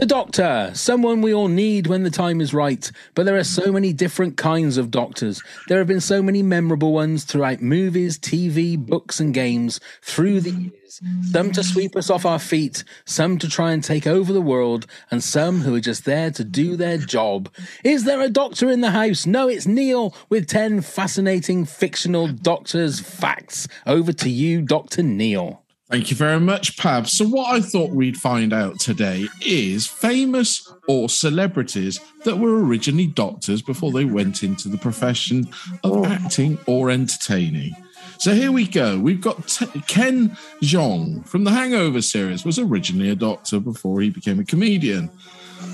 The Doctor, someone we all need when the time is right, but there are so many different kinds of doctors. There have been so many memorable ones throughout movies, TV, books, and games through the years. Some to sweep us off our feet, some to try and take over the world, and some who are just there to do their job. Is there a doctor in the house? No, it's Neil with 10 fascinating fictional doctors' facts. Over to you, Dr. Neil. Thank you very much, Pav. So, what I thought we'd find out today is famous or celebrities that were originally doctors before they went into the profession of oh. acting or entertaining. So, here we go. We've got T- Ken Jeong from the Hangover series, was originally a doctor before he became a comedian.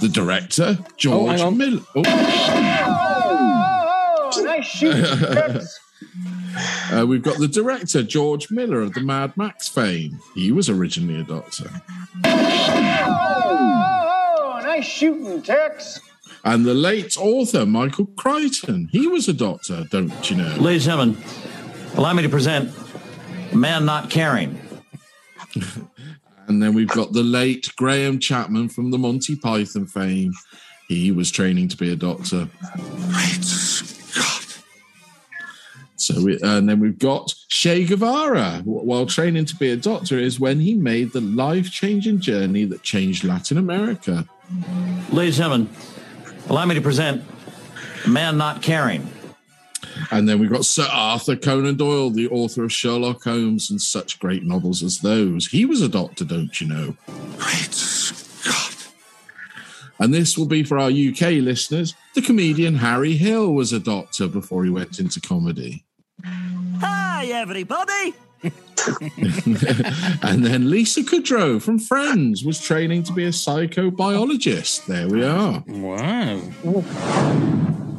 The director, oh, George hang on. Miller. Oh. nice shoot. Uh, we've got the director, George Miller of the Mad Max fame. He was originally a doctor. oh, nice shooting, Tex. And the late author, Michael Crichton. He was a doctor, don't you know? Ladies and gentlemen, allow me to present Man Not Caring. And then we've got the late Graham Chapman from the Monty Python fame. He was training to be a doctor. Great Scott. So, we, and then we've got Che Guevara. While training to be a doctor, is when he made the life changing journey that changed Latin America. Ladies and gentlemen, allow me to present Man Not Caring. And then we've got Sir Arthur Conan Doyle, the author of Sherlock Holmes and such great novels as those. He was a doctor, don't you know? Great Scott. And this will be for our UK listeners. The comedian Harry Hill was a doctor before he went into comedy. Hi, everybody. and then Lisa Kudrow from Friends was training to be a psychobiologist. There we are. Wow.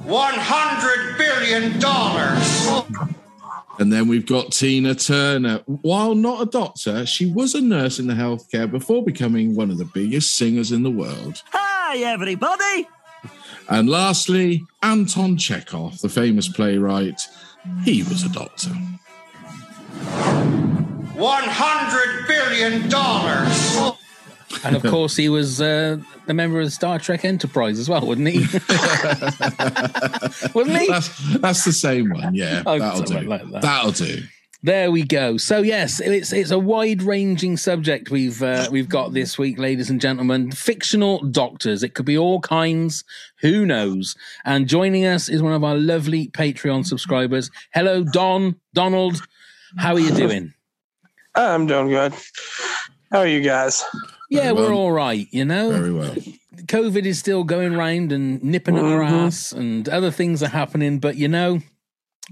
$100 billion. And then we've got Tina Turner. While not a doctor, she was a nurse in the healthcare before becoming one of the biggest singers in the world. Hi, everybody. And lastly, Anton Chekhov, the famous playwright. He was a doctor. $100 billion. And of course, he was uh, a member of the Star Trek Enterprise as well, wasn't he? wasn't he? That's, that's the same one. Yeah, Oh, that'll do. like that. That'll do. There we go. So yes, it's it's a wide-ranging subject we've uh, we've got this week, ladies and gentlemen. Fictional doctors. It could be all kinds. Who knows? And joining us is one of our lovely Patreon subscribers. Hello, Don Donald. How are you doing? I'm doing good. How are you guys? Yeah, we're all right. You know, Very well. COVID is still going round and nipping at our Mhm. ass, and other things are happening. But you know,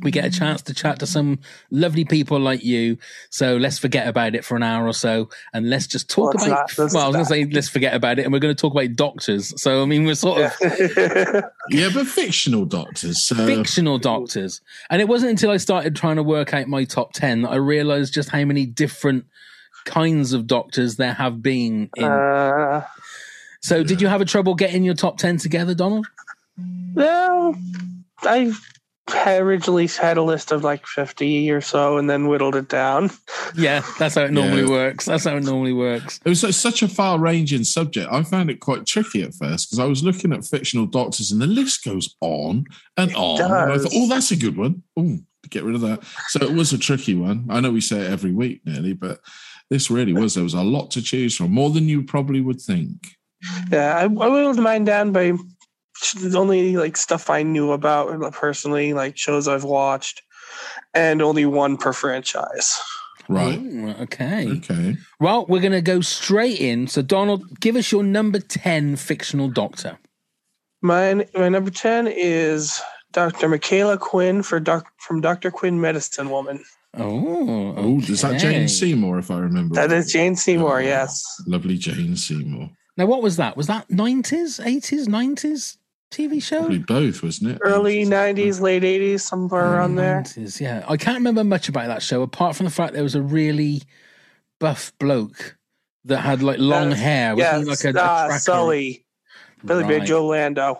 we get a chance to chat to some lovely people like you. So let's forget about it for an hour or so, and let's just talk Well, it's about. not- that's well, I was going to say let's forget about it, and we're going to talk about doctors. So I mean, we're sort of Yeah, but fictional doctors. So fictional doctors. And it wasn't until I started trying to work out my top 10 that I realized just how many different kinds of doctors there have been. In. uh, so, did you have a trouble getting your top 10 together, Donald? well, I had originally had a list of like 50 or so and then whittled it down. Yeah, that's how it normally Yeah. works. That's how it normally works. It was su- such a far ranging subject. I found it quite tricky at first because I was looking at fictional doctors and the list goes on and on. And I thought, oh, that's a good one. Oh, get rid of that. So it was a tricky one. I know we say it every week nearly, but this really was. There was a lot to choose from, more than you probably would think. Yeah, I, I whittled mine down by only like stuff I knew about personally, like shows I've watched, and only one per franchise. Right. Ooh, okay. Okay. Well, we're going to go straight in. So, Donald, give us your number 10 fictional doctor. Mine, my number 10 is Dr. Michaela Quinn for doc, from Dr. Quinn Medicine Woman. Oh, Oh, is that. Jane Seymour, if I remember? That right? is Jane Seymour, Oh, yes. Lovely Jane Seymour. Now, what was that? Was that 90s, 80s, 90s TV show? Probably both, wasn't it? Early 90s, late 80s, somewhere around there. 90s, yeah. I can't remember much about that show apart from the fact there was a really buff bloke that had like long Yes, hair. Was yes, like a, a ah, tracker? Sully. Billy Right. Big Joe Lando.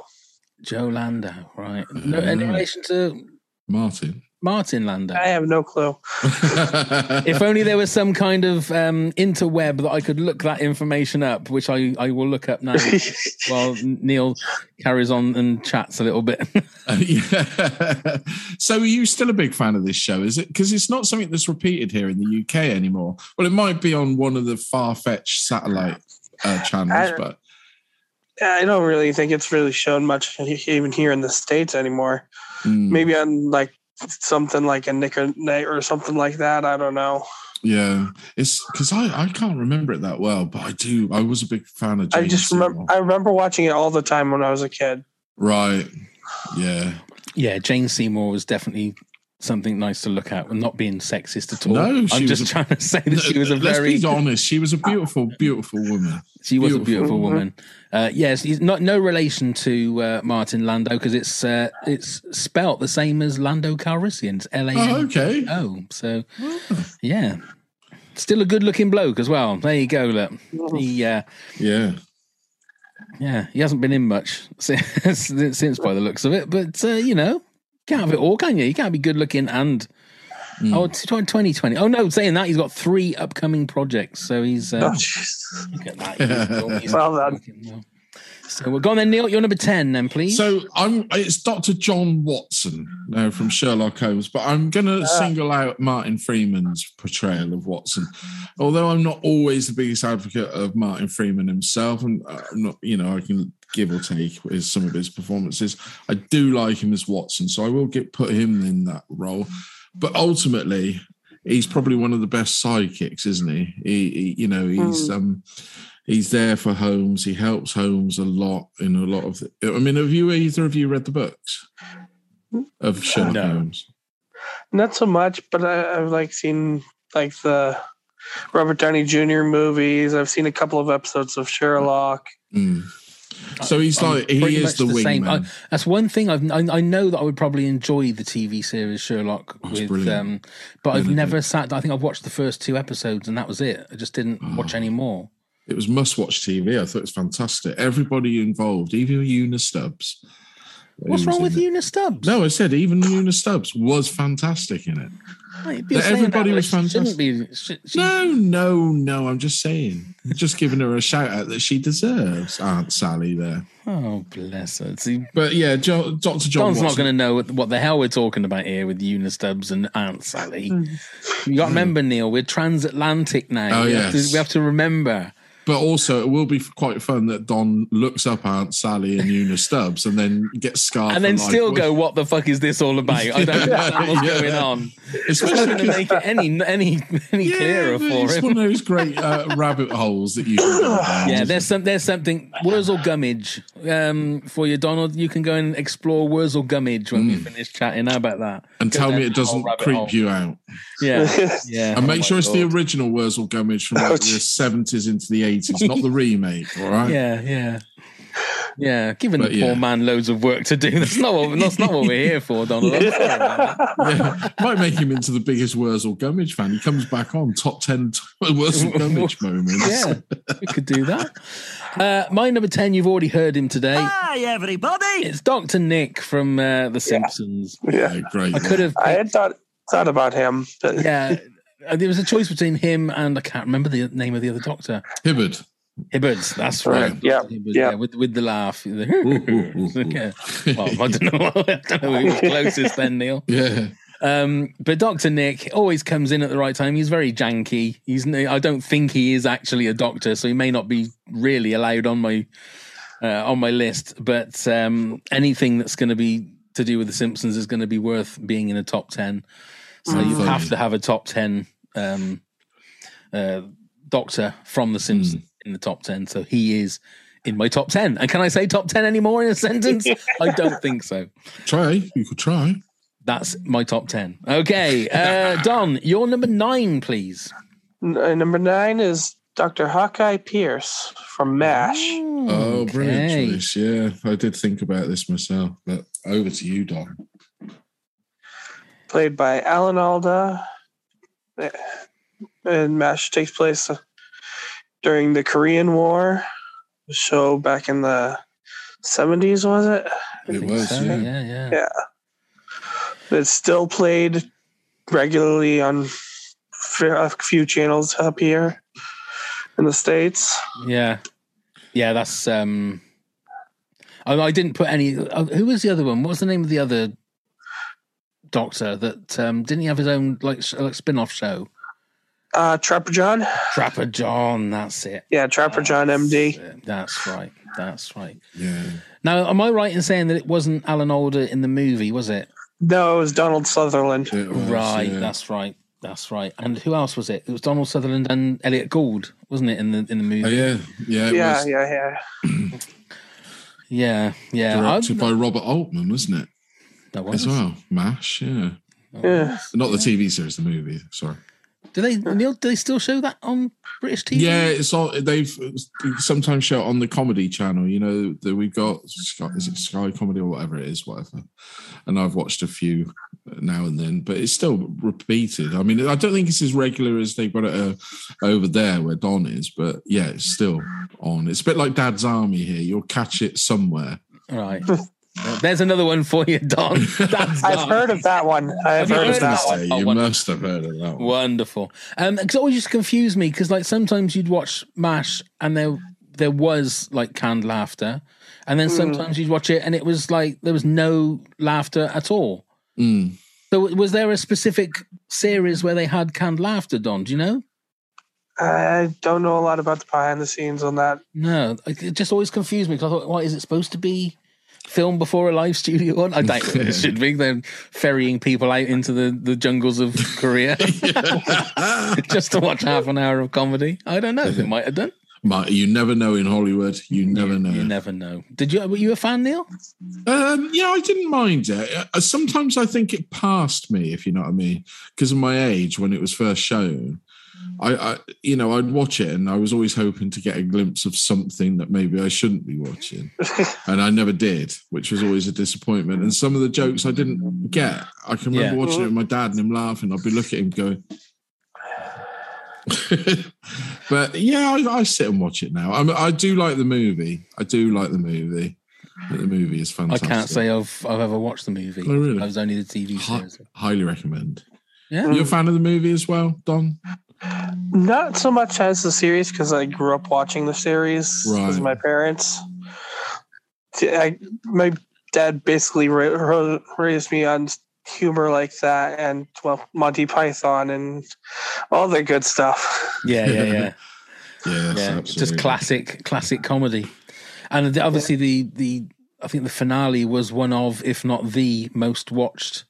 Joe Lando, right. No, any Oh. relation to Martin. Martin Lando? I have no clue. if only there was some kind of um, interweb that I could look that information up, which I, I will look up now while Neil carries on and chats a little bit. Uh, yeah. so are you still a big fan of this show? Is it because it's not something that's repeated here in the UK anymore? Well, it might be on one of the far-fetched satellite uh, channels, I- but I don't really think it's really shown much even here in the States anymore. mm, Maybe on like something like a Nick or Night or something like that. I don't know. yeah, it's because I, I can't remember it that well, but I do. I was a big fan of. I just remember Seymour. I remember watching it all the time when I was a kid. right. Yeah. yeah, Jane Seymour was definitely something nice to look at and not being sexist at all. No, she I'm just a- trying to say that she was a Let's very be honest. She was a beautiful, beautiful woman. She was a Beautiful. beautiful woman. Uh, yes, he's not no relation to uh, Martin Lando because it's uh, it's spelt the same as Lando Calrissian. It's L A Oh, okay. O. So yeah, still a good looking bloke as well. There you go. Look, he uh, Yeah. yeah he hasn't been in much since, since by the looks of it. But uh, you know, can't have it all, can you? You can't be good looking and. Hmm. Oh, 2020. Oh no! Saying that he's got three upcoming projects, so he's Oh, uh, jeez. look at that. He's- Well done. well. So we're going then, Neil. You're number ten, then, please. So I'm. It's Doctor John Watson now from Sherlock Holmes, but I'm going to single out Martin Freeman's portrayal of Watson. Although I'm not always the biggest advocate of Martin Freeman himself, and uh, I'm not. You know, I can give or take with some of his performances. I do like him as Watson, so I will get put him in that role. But ultimately, he's probably one of the best sidekicks, isn't he? He, he you know, he's um, he's there for Holmes. He helps Holmes a lot in a lot of. The, I mean, have you either of you read the books of Sherlock No. Holmes? Not so much, but I, I've like seen like the Robert Downey Jr. movies. I've seen a couple of episodes of Sherlock. Mm. So he's I'm like he is the same. wingman. That's one thing I've, I, I know that I would probably enjoy the TV series Sherlock Oh, with, brilliant. um, but I've Really never good. sat. I think I've watched the first two episodes and that was it. I just didn't Oh. watch any more. It was must watch TV. I thought it was fantastic. Everybody involved, even Una Stubbs. What's wrong with it. Una Stubbs? No, I said even Una Stubbs was fantastic in it. Right, if you're That saying everybody was fantastic. be. She, she, No, no, no. I'm just saying. just giving her a shout out that she deserves, Aunt Sally there. Oh, bless her. See, But yeah, jo- Dr. John Don's not going to know what, what the hell we're talking about here with Una Stubbs and Aunt Sally. Hmm. you got to remember, Neil, we're transatlantic now. Oh, we, have yes. to, we have to remember. But also, it will be quite fun that Don looks up Aunt Sally and Una Stubbs and then gets scarred. and then still with- go, "What the fuck is this all about?" I don't know what's Yeah. going on. It's not Especially going to make it any any any clearer but for it's him. one of those great uh, rabbit holes that you. Yeah, there's some there's something Wurzel Gummidge um, for you, Donald. You can go and explore Wurzel Gummidge when we finish chatting. How about that? Mm. and Go tell me it doesn't creep hole. you out. Yeah, yeah. And Oh make my sure it's the original Wurzel Gummidge from like the seventies into the eighties, not the remake. All right. Yeah, yeah. Yeah, giving But the poor yeah. man loads of work to do. That's not what that's not what we're here for, Donald. I'm sorry about that. Yeah, might make him into the biggest Wurzel Gummidge fan. He comes back on top ten t- Wurzel Gummidge moments. Yeah, we could do that. Uh, my number ten, you've already heard him today. Hi, everybody. It's Doctor Nick from uh, The Simpsons. Yeah, great. I could have. I had thought thought about him. But Yeah, uh, there was a choice between him and I can't remember the name of the other Doctor. Hibbert. Hibberts, that's right. Right, yeah, Hibbert, yeah. with with the laugh. ooh, ooh. yeah. Well, I don't know. I don't know who was closest then, Neil. Yeah. Um, but Doctor Nick always comes in at the right time. He's very janky. He's n- I don't think he is actually a doctor, so he may not be really allowed on my uh, on my list. But um, anything that's going to be to do with the Simpsons is going to be worth being in a top ten. So you Mm. have to have a top ten um, uh, doctor from the Simpsons in the top ten. So he is in my top ten. And can I say top ten anymore in a sentence? I don't think so. Try. You could try. That's my top 10. Okay. Uh, Don, your number nine, please. N- uh, number nine is Dr. Hawkeye Pierce from MASH. Oh, brilliant choice. Yeah, I did think about this myself. But over to you, Don. Played by Alan Alda. And MASH takes place during the Korean War. The show back in the 70s, was it? It was. So, yeah. yeah, yeah. Yeah. It's still played regularly on a few channels up here in the States. Yeah. Yeah, that's. um I, I didn't put any. Uh, who was the other one? What was the name of the other doctor that um didn't he have his own like, sh- like spin off show? Uh, Trapper John? Trapper John, that's it. Yeah, Trapper John MD. That's right. That's right. Yeah. Now, am I right in saying that it wasn't Alan Alda in the movie, was it? No, it was Donald Sutherland. Was, right, yeah. that's right. That's right. And who else was it? It was Donald Sutherland and Elliot Gould, wasn't it, in the in the movie? Oh, yeah. Yeah. It Yeah, was yeah, yeah. yeah, yeah. directed I- by Robert Altman, wasn't it? That was. As well. MASH. Yeah. Yeah. Not the TV series, the movie. Sorry. Do they Neil? Do they still show that on British TV? Yeah, it's all they've sometimes show it on the comedy channel. You know that we've got is it Sky Comedy or whatever it is, whatever. And I've watched a few now and then, but it's still repeated. I mean, I don't think it's as regular as they've got it uh, over there where Don is, but yeah, it's still on. It's a bit like Dad's Army here. You'll catch it somewhere. Right. There's another one for you, Don. I've Don. heard of that one. I've Have you heard heard of that of one. Say, Oh, you wonderful. must have heard of that one. Wonderful. Um, because it always just confused me because like sometimes you'd watch Mash and there there was like canned laughter, and then sometimes you'd watch it and it was like there was no laughter at all. Mm. So was there a specific series where they had canned laughter, Don? Do you know? I don't know a lot about the behind the scenes on that. No, it it just always confused me because I thought, what is it supposed to be? Filmed before a live studio one? I doubt it should be. They're ferrying people out into the, the jungles of Korea just to watch half an hour of comedy. I don't know. They might have done. But you never know in Hollywood. You never know. You never know. Did you? Were you a fan, Neil? Um, yeah, I didn't mind it. Uh, sometimes I think it passed me, if you know what I mean, because of my age when it was first shown. I, I, you know, I'd watch it, and I was always hoping to get a glimpse of something that maybe I shouldn't be watching, and I never did, which was always a disappointment. And some of the jokes I didn't get. I can remember Yeah. watching it with my dad and him laughing. I'd be looking at him going. but yeah, I, I sit and watch it now. I, mean, I do like the movie. I do like the movie. The movie is fantastic. I can't say I've I've ever watched the movie. Oh, really? I was only the TV Hi- series. highly recommend. Yeah. You're a fan of the movie as well, Don? Not so much as the series because I grew up watching the series with Right. my parents. I, my dad basically ra- ra- raised me on humor like that, and well, Monty Python and all the good stuff. Yeah, yeah, yeah. Yes, yeah, absolutely. just classic, classic comedy. And the, obviously, the the I think the finale was one of, if not the most watched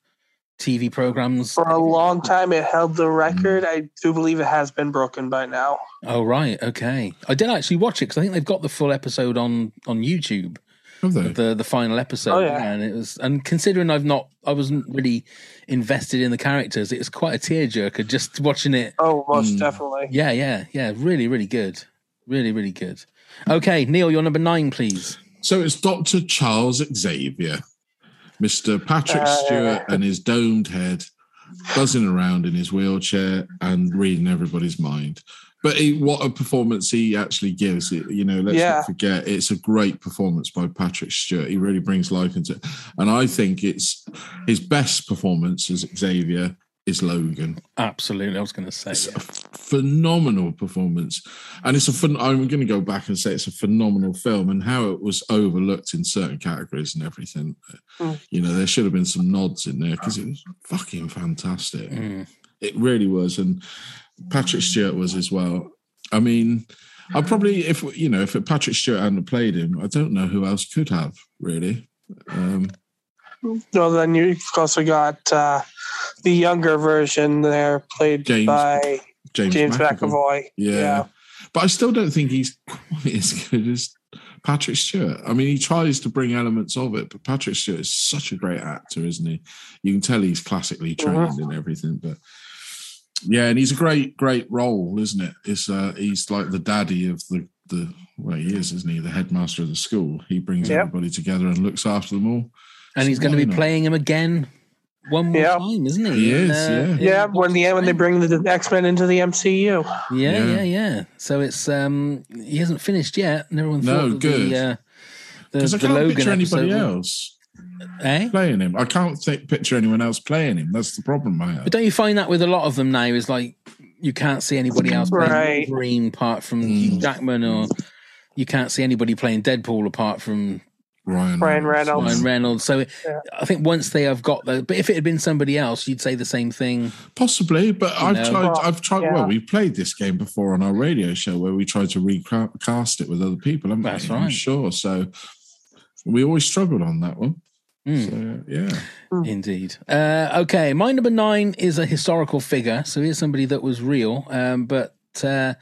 TV programs. For a long time, it held the record. Mm. I do believe it has been broken by now. Oh right, okay. I did actually watch it because I think they've got the full episode on on YouTube. Have they? The the final episode, Oh, yeah. and it was. And considering I've not, I wasn't really invested in the characters. It was quite a tearjerker just watching it. Oh, most Mm. definitely. Yeah, yeah, yeah. Really, really good. Really, really good. Okay, Neil, you're number nine, please. So it's Dr. Charles Xavier, Mr. Patrick Uh, Stewart and his domed head buzzing around in his wheelchair and reading everybody's mind. But he, what a performance he actually gives. It, you know, let's Yeah. not forget it's a great performance by Patrick Stewart. He really brings life into it. And I think it's his best performance as Xavier is Logan. Absolutely, I was going to say. It's yeah. a phenomenal performance, and it's a fun. I'm going to go back and say it's a phenomenal film, and how it was overlooked in certain categories and everything. Mm. You know, there should have been some nods in there because it was fucking fantastic. Mm. It really was, and Patrick Stewart was as well. I mean, I probably if you know if Patrick Stewart hadn't played him, I don't know who else could have really. Um, Well, then you've also got uh, the younger version there, played James by James, James McAvoy. McAvoy. Yeah. But I still don't think he's quite as good as Patrick Stewart. I mean, he tries to bring elements of it, but Patrick Stewart is such a great actor, isn't he? You can tell he's classically trained and everything. But yeah, and he's a great, great role, isn't it? It's uh, he's like the daddy of the the well, he is, isn't he? The headmaster of the school. He brings Yep. everybody together and looks after them all. and he's going to be not? playing him again one more Yeah. time, isn't he? He In, is, uh, yeah. Yeah, when the when they bring the X Men into the MCU. Yeah, Yeah. yeah, yeah. So it's um he hasn't finished yet, and everyone No, thought good. the uh, the, Because I the can't Logan picture anybody else Eh? playing him. I can't think, picture anyone else playing him. That's the problem I have. But don't you find that with a lot of them now? Is like you can't see anybody else playing Right. Wolverine apart from Mm. Jackman, or you can't see anybody playing Deadpool apart from Ryan, Ryan Reynolds. Ryan Reynolds. So Yeah. I think once they have got the, but if it had been somebody else, you'd say the same thing. Possibly, but I've know. tried. Well, I've tried. yeah. Well, we played this game before on our radio show where we tried to recast it with other people. haven't That's we? I'm sure. So we always struggled on that one. Mm. So yeah, Indeed. Uh, okay, my number nine is a historical figure. So here's somebody that was real, um, but uh,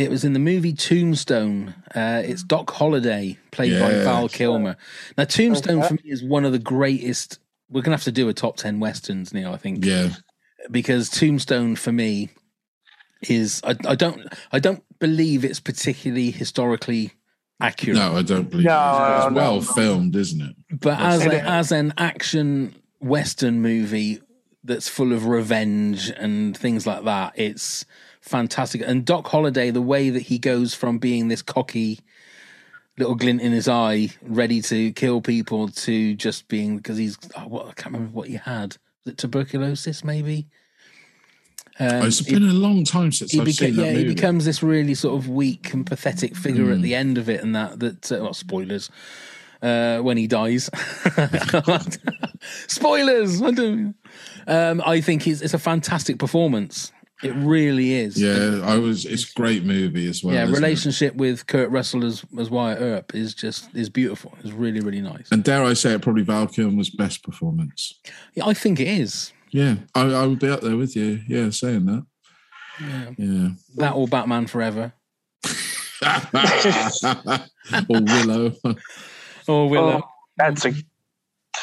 it was in the movie Tombstone. Uh, it's Doc Holliday, played by Val Kilmer. Now, Tombstone Okay. for me is one of the greatest. We're gonna have to do a top ten westerns, Neil. I think yeah. because Tombstone for me is I, I don't I don't believe it's particularly historically accurate. No, I don't believe No, it. It's no, well no. filmed, isn't it? But as a, as an action western movie that's full of revenge and things like that, it's fantastic. And Doc Holliday, the way that he goes from being this cocky little glint in his eye, ready to kill people, to just being because he's oh, what I can't remember what he had. Was it tuberculosis, maybe? Um, it's he- been a long time since I've beca- seen that yeah, movie. Hmm. becomes this really sort of weak and pathetic figure at the end of it, and that that uh, well, spoilers uh, when he dies. spoilers. I don't. Um, I think it's, it's a fantastic performance. It really is. yeah, I was. It's great movie as well. yeah. isn't it? Relationship with Kurt Russell as as Wyatt Earp is just is beautiful. It's really really nice. And dare I say it, probably Val Kilmer's best performance. Yeah, I think it is. Yeah, I, I would be up there with you. Yeah, saying that. Yeah. Yeah. That or Batman Forever or Willow. or Willow. Oh, that's a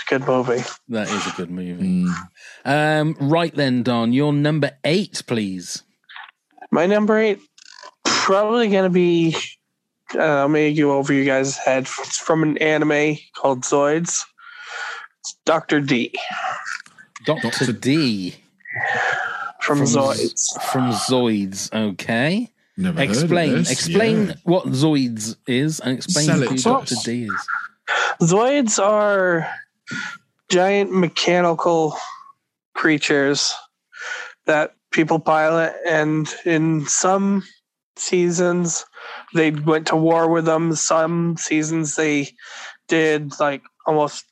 good movie. That is a good movie. Mm. Um, right then, Don, your number eight, please. My number eight, probably going to be, uh, I'm going to go over you guys' head. It's from an anime called Zoids. It's Dr. D Doctor D from, From Zoids. from Zoids. Okay, Never explain heard of this. explain Yeah. what Zoids is and explain Sell who Doctor. D is. Zoids are giant mechanical creatures that people pilot, and in some seasons they went to war with them. Some seasons they did like almost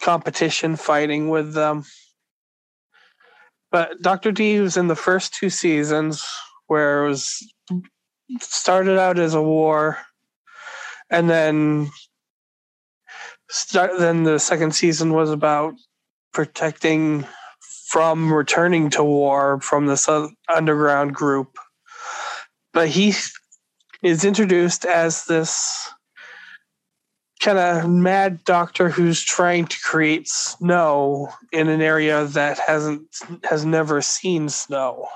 competition fighting with them. But Dr. D was in the first two seasons where it was started out as a war, and then start. Then the second season was about protecting from returning to war from this underground group. But he is introduced as this kind of mad doctor who's trying to create snow in an area that hasn't has never seen snow.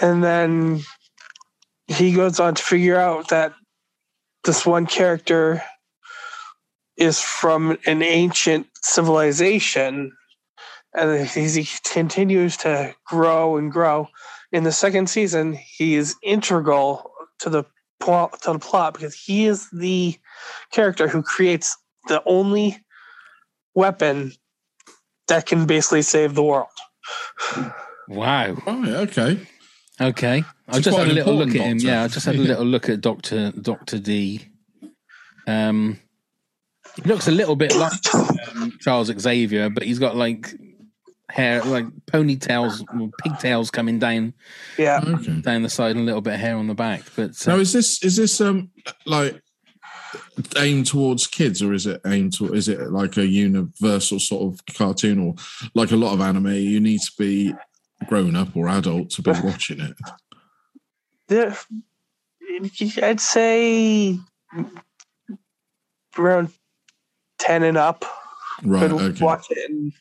And then he goes on to figure out that this one character is from an ancient civilization and as he continues to grow and grow in the second season he is integral to the plot to the plot because he is the character who creates the only weapon that can basically save the world Wow. Right, okay. Okay. I just had a little look at him. doctor. Yeah, I just had a little look at Doctor Doctor D. Um, he looks a little bit like um, Charles Xavier, but he's got like hair, like ponytails, or pigtails coming down yeah down the side, and a little bit of hair on the back. But uh, Now, is this is this um like aimed towards kids, or is it aimed to? Is it like a universal sort of cartoon, or like a lot of anime? You need to be grown up or adult to be watching it. there i'd say around 10 and up Right. could Okay. watch it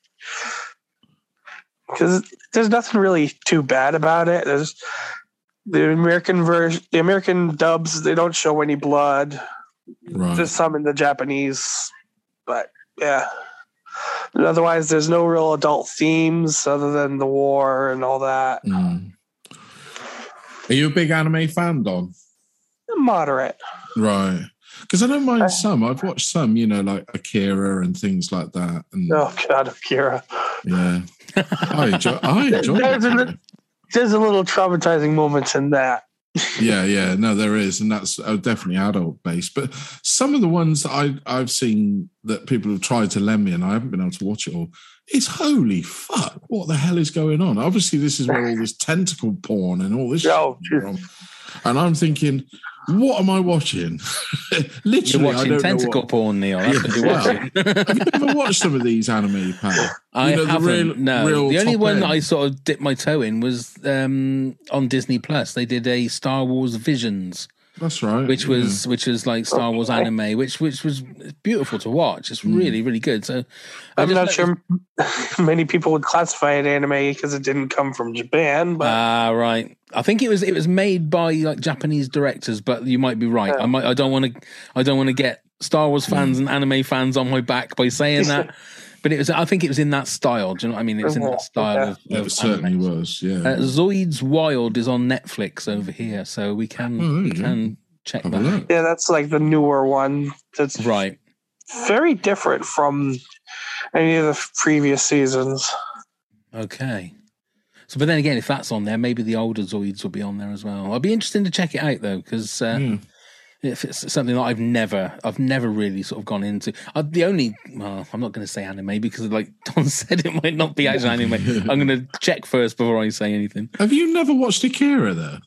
because there's nothing really too bad about it there's the american version the american dubs they don't show any blood Right. there's some in the japanese but yeah And otherwise there's no real adult themes other than the war and all that Mm. Are you a big anime fan, Don? moderate Right. Because I don't mind some. I've watched some, you know, like Akira and things like that. And oh god akira yeah, I enjoy. I enjoy. there's, it. a, there's a little traumatizing moments in that yeah, yeah, no, there is, and that's uh, definitely adult based. But some of the ones that I I've seen that people have tried to lend me, and I haven't been able to watch it all. It's holy fuck! What the hell is going on? Obviously, this is where all this tentacle porn and all this Oh. And I'm thinking, what am I watching? you're Literally, I watching don't tentacle porn, Neil. That's what you're watching. Have you ever watched some of these anime, Pav? I You know, the haven't. real- no, real the only one that. I sort of dipped my toe in was um, on Disney Plus. They did a Star Wars Visions, That's right. which was which was like Star Wars anime, which which was beautiful to watch. It's really really good. So I I'm not noticed- sure many people would classify it anime because it didn't come from Japan, but Ah, right. I think it was it was made by like Japanese directors, but you might be right. I might. I don't want to. I don't want to get Star Wars fans and anime fans on my back by saying that. But it was. I think it was in that style. Do you know what I mean? It was in that style of. It of certainly anime. was. Yeah. Uh, Zoids Wild is on Netflix over here, so we can Oh, there we go. can check Have that. out. yeah, that's like the newer one. That's Right. very different from any of the previous seasons. Okay. So, but then again, if that's on there, maybe the older Zoids will be on there as well. I'd be interested to check it out though, because uh, Yeah. If it's something that I've never, I've never really sort of gone into. Uh, the only, well, I'm not going to say anime because, like Don said, it might not be actual anime. I'm going to check first before I say anything. Have you never watched Akira though?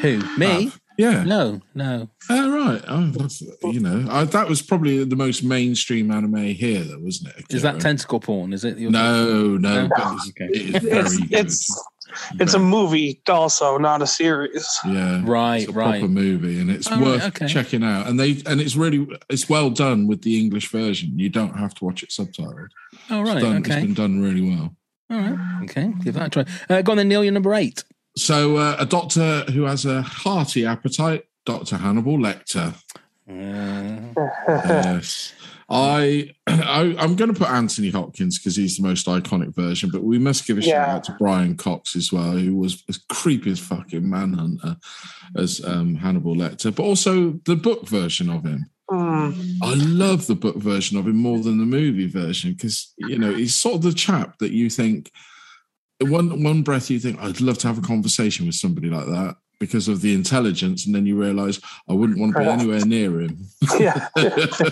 Who? Me? Have? Yeah. No, no. Oh, right. Oh, you know, I, that was probably the most mainstream anime here, though, wasn't it? Is that tentacle porn? Is it? No, no. No? but it's, Okay. it is very It's good. it's it's a movie also, not a series. yeah, Right, it's a right. proper movie, and it's Oh, worth okay. checking out. And they and it's really it's well done with the English version. You don't have to watch it subtitled. Oh, It's, right. done, it's Okay. been done really well. All right. Okay. Give that a try. Uh, go on then, Neil. You're number eight. So, uh, a doctor who has a hearty appetite, Doctor Hannibal Lecter. Uh, yes. I, I I'm going to put Anthony Hopkins because he's the most iconic version, but we must give a shout out to Brian Cox as well, who was as creepy as fucking Manhunter as um, Hannibal Lecter, but also the book version of him. Mm. I love the book version of him more than the movie version because you know he's sort of the chap that you think one one breath you think I'd love to have a conversation with somebody like that because of the intelligence, and then you realise I wouldn't want to be anywhere near him. Yeah.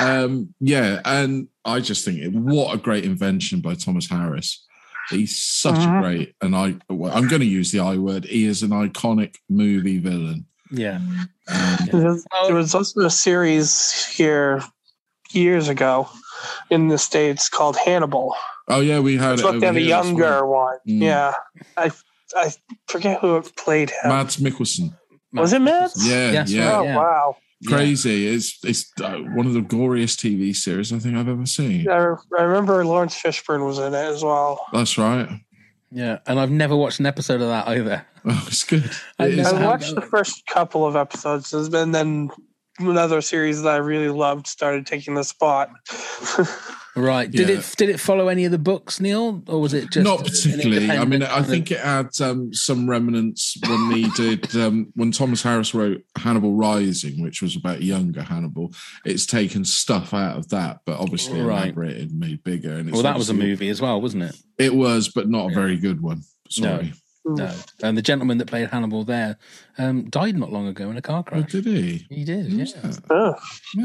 um, yeah, and I just think it, what a great invention by Thomas Harris He's such Mhm. a great, and I well, I'm going to use the I word. He is an iconic movie villain. Yeah. Um, There was- there was also a series here years ago in the states called Hannibal. oh yeah, we had It's it looked at a younger well. one. Mm. Yeah, I I forget who played him. Mads Mikkelsen. was it Matt? Yeah, Yes, yeah, Oh yeah. wow! crazy. It's it's uh, one of the goriest TV series I think I've ever seen. I, I remember Laurence Fishburne was in it as well. That's right. Yeah. And I've never watched an episode of that either. Oh, it's good. I It know. is. I watched the first couple of episodes, and then another series that I really loved started taking the spot. Right. Did Yeah. it did it follow any of the books, Neil? Or was it just Not particularly. I mean, I kind of- think it had um, some remnants when he did um, when Thomas Harris wrote Hannibal Rising, which was about younger Hannibal. It's taken stuff out of that, but obviously Right. elaborated, made bigger. And it's Well, that was a movie as well, wasn't it? It was, but not a very good one. Sorry. No. And the gentleman that played Hannibal there um, died not long ago in a car Oh, crash. did he? He did, Who's yeah. that? Oh,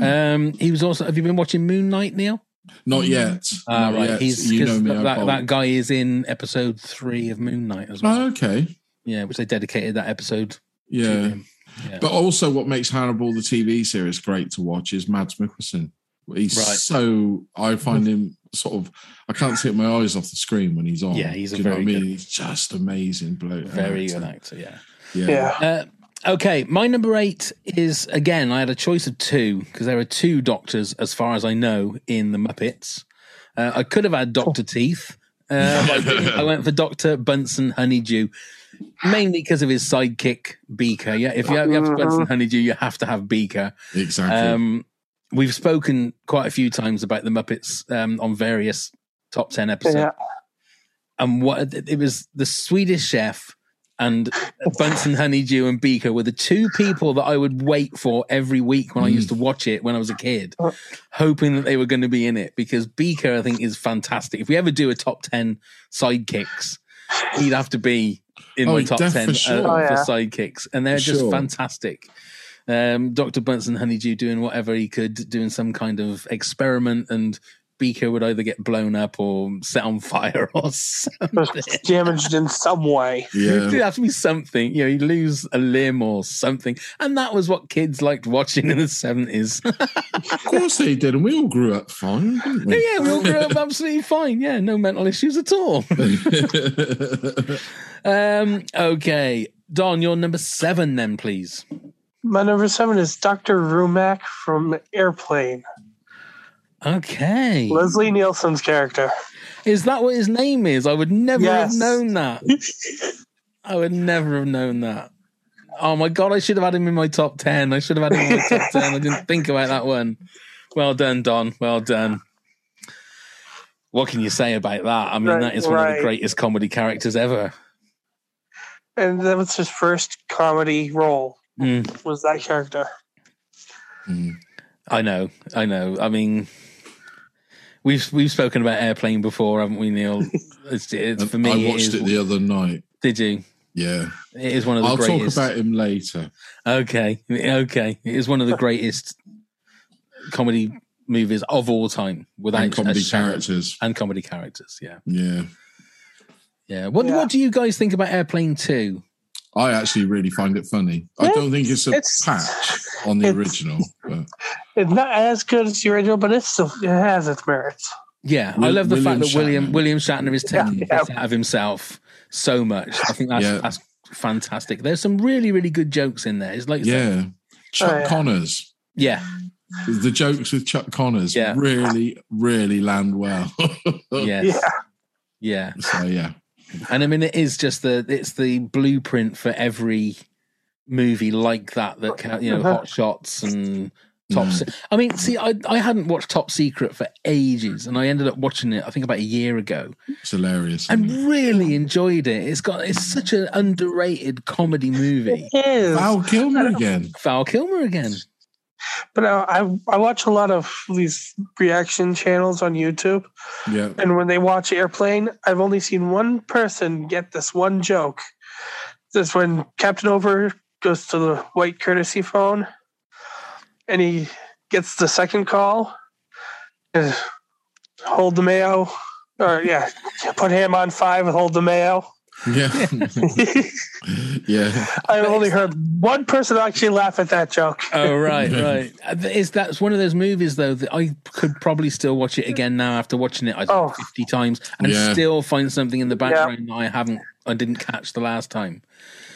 Um, he was also. Have you been watching Moon Knight, Neil? Not yet. Ah, Not right. yet. He's you know because me. that, that, guy is in episode three of Moon Knight as well. Oh, okay. yeah, which they dedicated that episode. to Yeah. him. Yeah. But also, what makes Hannibal the TV series great to watch is Mads Mikkelsen. He's Right. so I find him sort of I can't take my eyes off the screen when he's on. Yeah, he's a Do you know what I very mean? good- He's just amazing bloke. Very actor. good actor. Yeah. Yeah. yeah. Uh, okay, my number eight is again. I had a choice of two because there are two doctors, as far as I know, in the Muppets. Uh, I could have had Doctor Teeth. Uh, I. I went for Doctor Bunsen Honeydew, mainly because of his sidekick Beaker. Yeah, if you have, you have Bunsen Honeydew, you have to have Beaker. Exactly. Um, we've spoken quite a few times about the Muppets um, on various top ten episodes yeah. and what it was the Swedish chef and Bunsen Honeydew and Beaker were the two people that I would wait for every week when I used to watch it when I was a kid, hoping that they were going to be in it because Beaker, I think, is fantastic. If we ever do a top 10 sidekicks, he'd have to be in Oh, my top 10 for sure. uh, Oh, yeah. for sidekicks. And they're For just sure. fantastic. Um, Dr. Bunsen Honeydew doing whatever he could, doing some kind of experiment and Beaker would either get blown up or set on fire or something. Damaged in some way. Yeah. It'd have to be something. You know, you lose a limb or something. And that was what kids liked watching in the 70s. of course they did, and we all grew up fine, didn't we? yeah, we all grew up absolutely fine. Yeah, no mental issues at all. Um, okay. Don, you're number seven then, please. My number seven is Dr. Rumack from Airplane. Okay. Leslie Nielsen's character. Is that what his name is? I would never have known that. I would never have known that. Oh my god, I should have had him in my top ten. I should have had him in my top ten. I didn't think about that one. Well done, Don. Well done. What can you say about that? I mean, Right, that is one of the greatest comedy characters ever. And that was his first comedy role, Mm, was that character. Mm. I know, I know. I mean, we've we've spoken about airplane before, haven't we, Neil? It's, it's for me. I watched is- it the other night. Did you? Yeah. It is one of the I'll talk greatest. about him later. Okay, okay. It is one of the greatest comedy movies of all time, without And comedy characters. and comedy characters. Yeah, Yeah. yeah. What Yeah. What do you guys think about Airplane Two? I actually really find it funny. I don't think it's a it's- patch on the it's- original, but It's not as good as the original, but it's still it has its merits. Yeah, I love the fact that William Shatner. William Shatner is taking Yeah, the piss out of himself so much. I think that's Yeah. that's fantastic. There's some really really good jokes in there. It's like yeah. Chuck Oh, yeah. Connors. yeah, The jokes with Chuck Connors Yeah. really, really land well. yes, Yeah. yeah. So yeah. And I mean, it is just the it's the blueprint for every movie like that. That ca- you know, Uh-huh. Hot Shots and Top. Yeah. Se- I mean, see, I I hadn't watched Top Secret for ages, and I ended up watching it. I think about a year ago, It's hilarious. and it? really enjoyed it. It's got it's such an underrated comedy movie. It is. Val Kilmer again. Val Kilmer again. But uh, I I watch a lot of these reaction channels on YouTube, Yeah. and when they watch Airplane, I've only seen one person get this one joke. This when Captain Oveur goes to the white courtesy phone, and he gets the second call. and hold the mayo, or yeah, put him on five with Hold the Mayo. Yeah. yeah. I only heard one person actually laugh at that joke. Oh right, right. Is that's one of those movies though that I could probably still watch it again now after watching it I don't Oh. fifty times and Yeah. still find something in the background that I haven't, I didn't catch the last time.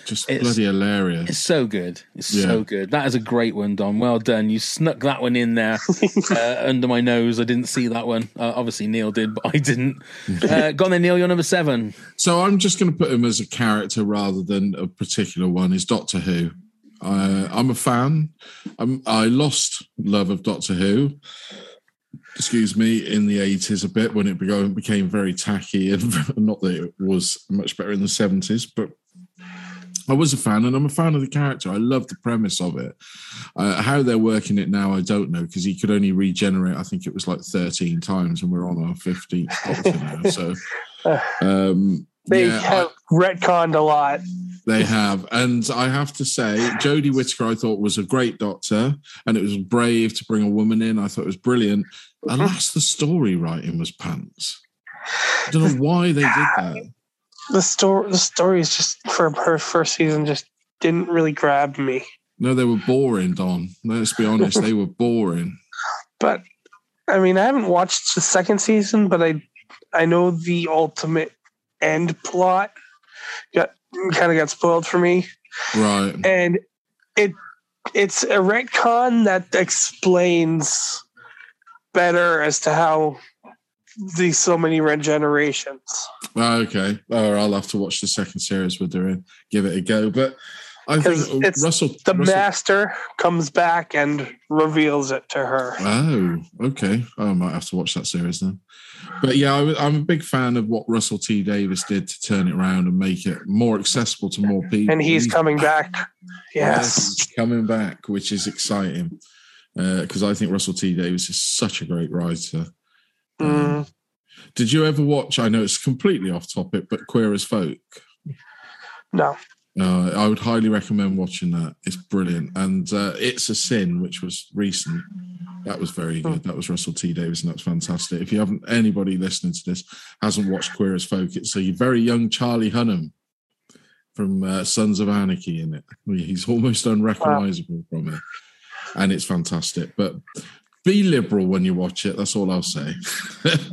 Just It's- bloody hilarious. It's so good. It's Yeah. so good. That is a great one, Don. Well done. You snuck that one in there uh, under my nose. I didn't see that one. Uh, obviously, Neil did, but I didn't. Uh, go on then, Neil. You're number seven. So I'm just going to put him as a character rather than a particular one. Is Doctor Who? Uh, I'm a fan. I'm, I lost love of Doctor Who. Excuse me, in the 80s a bit when it became, became very tacky, and not that it was much better in the 70s, but I was a fan, and I'm a fan of the character. I love the premise of it. Uh, how they're working it now, I don't know, because he could only regenerate. I think it was like 13 times, and we're on our 15th Doctor now. So, um, They yeah, I- have retconned a lot. they have. And I have to say, Jodie Whittaker, I thought was a great doctor, and it was brave to bring a woman in. I thought it was brilliant. Alas, the story writing was pants. I don't know why they did that. The story, the stories just for her first season just didn't really grab me. No, they were boring, Don. Let's be honest, they were boring. But I mean, I haven't watched the second season, but I I know the ultimate end plot got kind of got spoiled for me, Right. and it it's a retcon that explains better as to how these so many regenerations. Ah, okay. Or I'll have to watch the second series with her and give it a go. But I think it's Russell. the Russell master comes back and reveals it to her. Oh, okay. I might have to watch that series then. But yeah, I, am a big fan of what Russell T Davies did to turn it around and make it more accessible to more people. And he's coming back. Yes. he's coming back, which is exciting because I think Russell T Davies is such a great writer. Mm. Did you ever watch? I know it's completely off topic, but Queer as Folk. No. No, I would highly recommend watching that. It's brilliant, and uh, it's a sin, which was recent. That was very good. That was Russell T Davies, and that's fantastic. If you haven't, anybody listening to this hasn't watched Queer as Folk, it's a very young Charlie Hunnam from uh, Sons of Anarchy in it. He's almost unrecognizable from it, and it's fantastic. But be liberal when you watch it. That's all I'll say.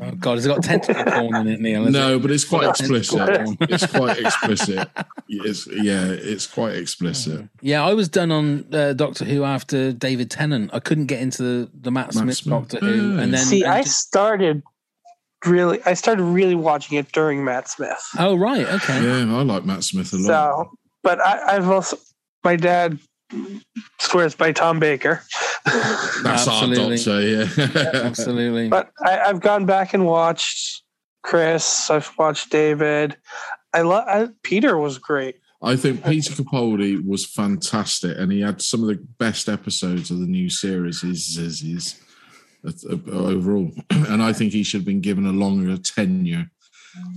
Oh God, has it got tentacle porn in it, Neil? Has no, it? but it's quite Tentacle explicit. it's quite explicit. It's, yeah, it's quite explicit. Yeah, I was done on uh, Doctor Who after David Tennant. I couldn't get into the, the Matt, Matt Smith, Smith. Doctor Who, and then See, and I just- started really, I started really watching it during Matt Smith. oh right, okay. Yeah, I like Matt Smith a lot. So, but I, I've also, my dad swears by Tom Baker, That's Absolutely. our doctor, yeah. Absolutely. but I, I've gone back and watched Chris. I've watched David. I love Peter was great. I think Peter Capaldi was fantastic, and he had some of the best episodes of the new series. Is is is overall, and I think he should have been given a longer tenure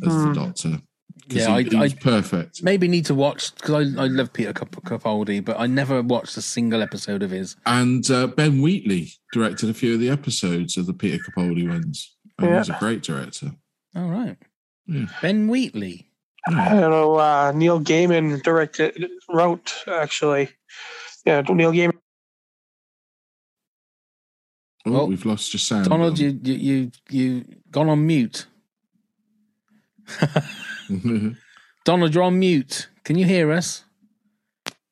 as the Hmm. Doctor. 'Cause Yeah, he, I- he's I- perfect. Maybe need to watch because I, I love Peter Cap- Capaldi, but I never watched a single episode of his. And uh, Ben Wheatley directed a few of the episodes of the Peter Capaldi ones. And Yeah. He's a great director. All right, Yeah. Ben Wheatley. I don't know. Uh, Neil Gaiman directed, wrote actually. Yeah, Neil Gaiman. Oh, Well, we've lost your sound. Donald, you you you you gone on mute. Donald, you're on mute. Can you hear us?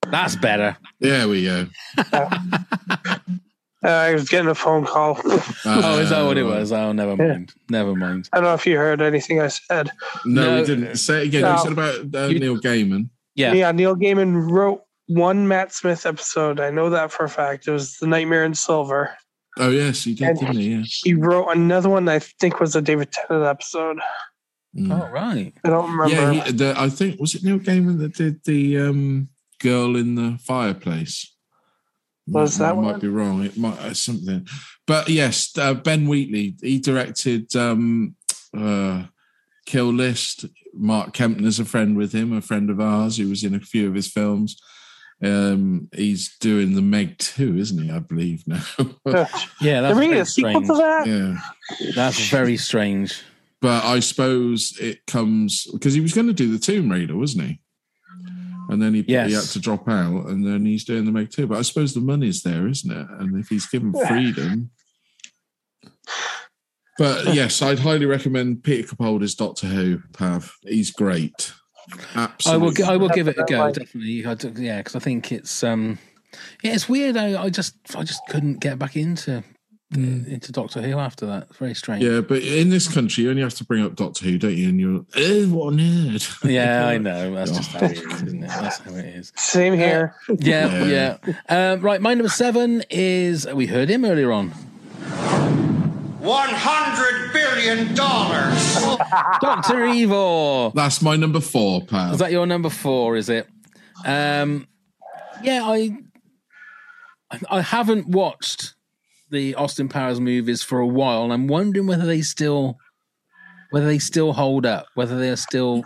That's better. there we go. Uh, I was getting a phone call. oh, is that what it Uh, was? Oh, never mind. Never mind. I don't know if you heard anything I said. No, No. we didn't. Say it again. No. You said about uh, You- Neil Gaiman. Yeah. Yeah, Neil Gaiman wrote one Matt Smith episode. I know that for a fact. It was The Nightmare in Silver. Oh, yes, he did, And didn't he? Yeah. he wrote another one I think was a David Tennant episode. Mm. Oh, right. I don't remember. Yeah, he, the, I think was it Neil Gaiman that did the um, girl in the fireplace. Was I that might one? be wrong. It might uh, something, but yes, uh, Ben Wheatley. He directed um, uh, Kill List. Mark Kempner's a friend with him, a friend of ours who was in a few of his films. Um, he's doing the Meg two, isn't he? I believe now. Yeah, that's making very a sequel strange. to that? yeah, That's very strange. But I suppose it comes because he was going to do the Tomb Raider, wasn't he? And then he, Yes. he had to drop out, and then he's doing the Meg Two. But I suppose the money's there, isn't it? And if he's given Yeah. freedom. But yes, I'd highly recommend Peter Capaldi's Doctor Who. Pav, he's great. I Absolutely, will. I will give it a go. Definitely. Yeah, because I think it's. um Yeah, it's weird. I, I just. I just couldn't get back into into Doctor Who after that. It's very strange. Yeah, but in this country, you only have to bring up Doctor Who, don't you? And you're, oh, what a nerd. Yeah, I know. That's just how it is, isn't it? That's how it is. Same here. Yeah, yeah. Um, right, my number seven is we heard him earlier on. One hundred billion dollars. Doctor Evil. That's my number four, Pav. Is that your number four? Is it? Um, yeah, I I haven't watched the Austin Powers movies for a while, and I'm wondering whether they still whether they still hold up, whether they're still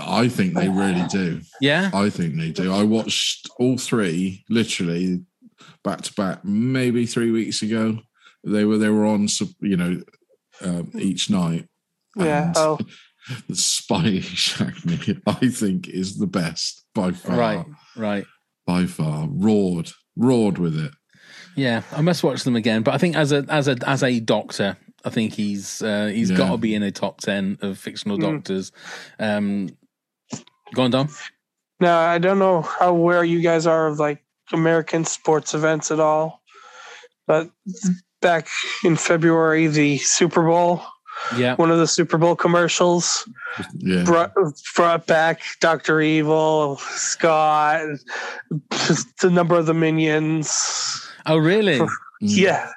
I think they really do. yeah. I think they do. I watched all three literally back to back, maybe three weeks ago. They were they were on, you know, um, each night. Yeah. Oh, the Spy Shackney, I think, is the best by far. Right, right. By far, roared, roared with it. Yeah, I must watch them again. But I think as a as a as a doctor, I think he's uh, he's Yeah. got to be in a top ten of fictional Mm. doctors. Um, go on, Dom. now I don't know how aware you guys are of like American sports events at all, but back in February, the Super Bowl, Yeah, one of the Super Bowl commercials Yeah. brought brought back Doctor Evil, Scott, the number of the minions. Oh, really? Mm. Yeah,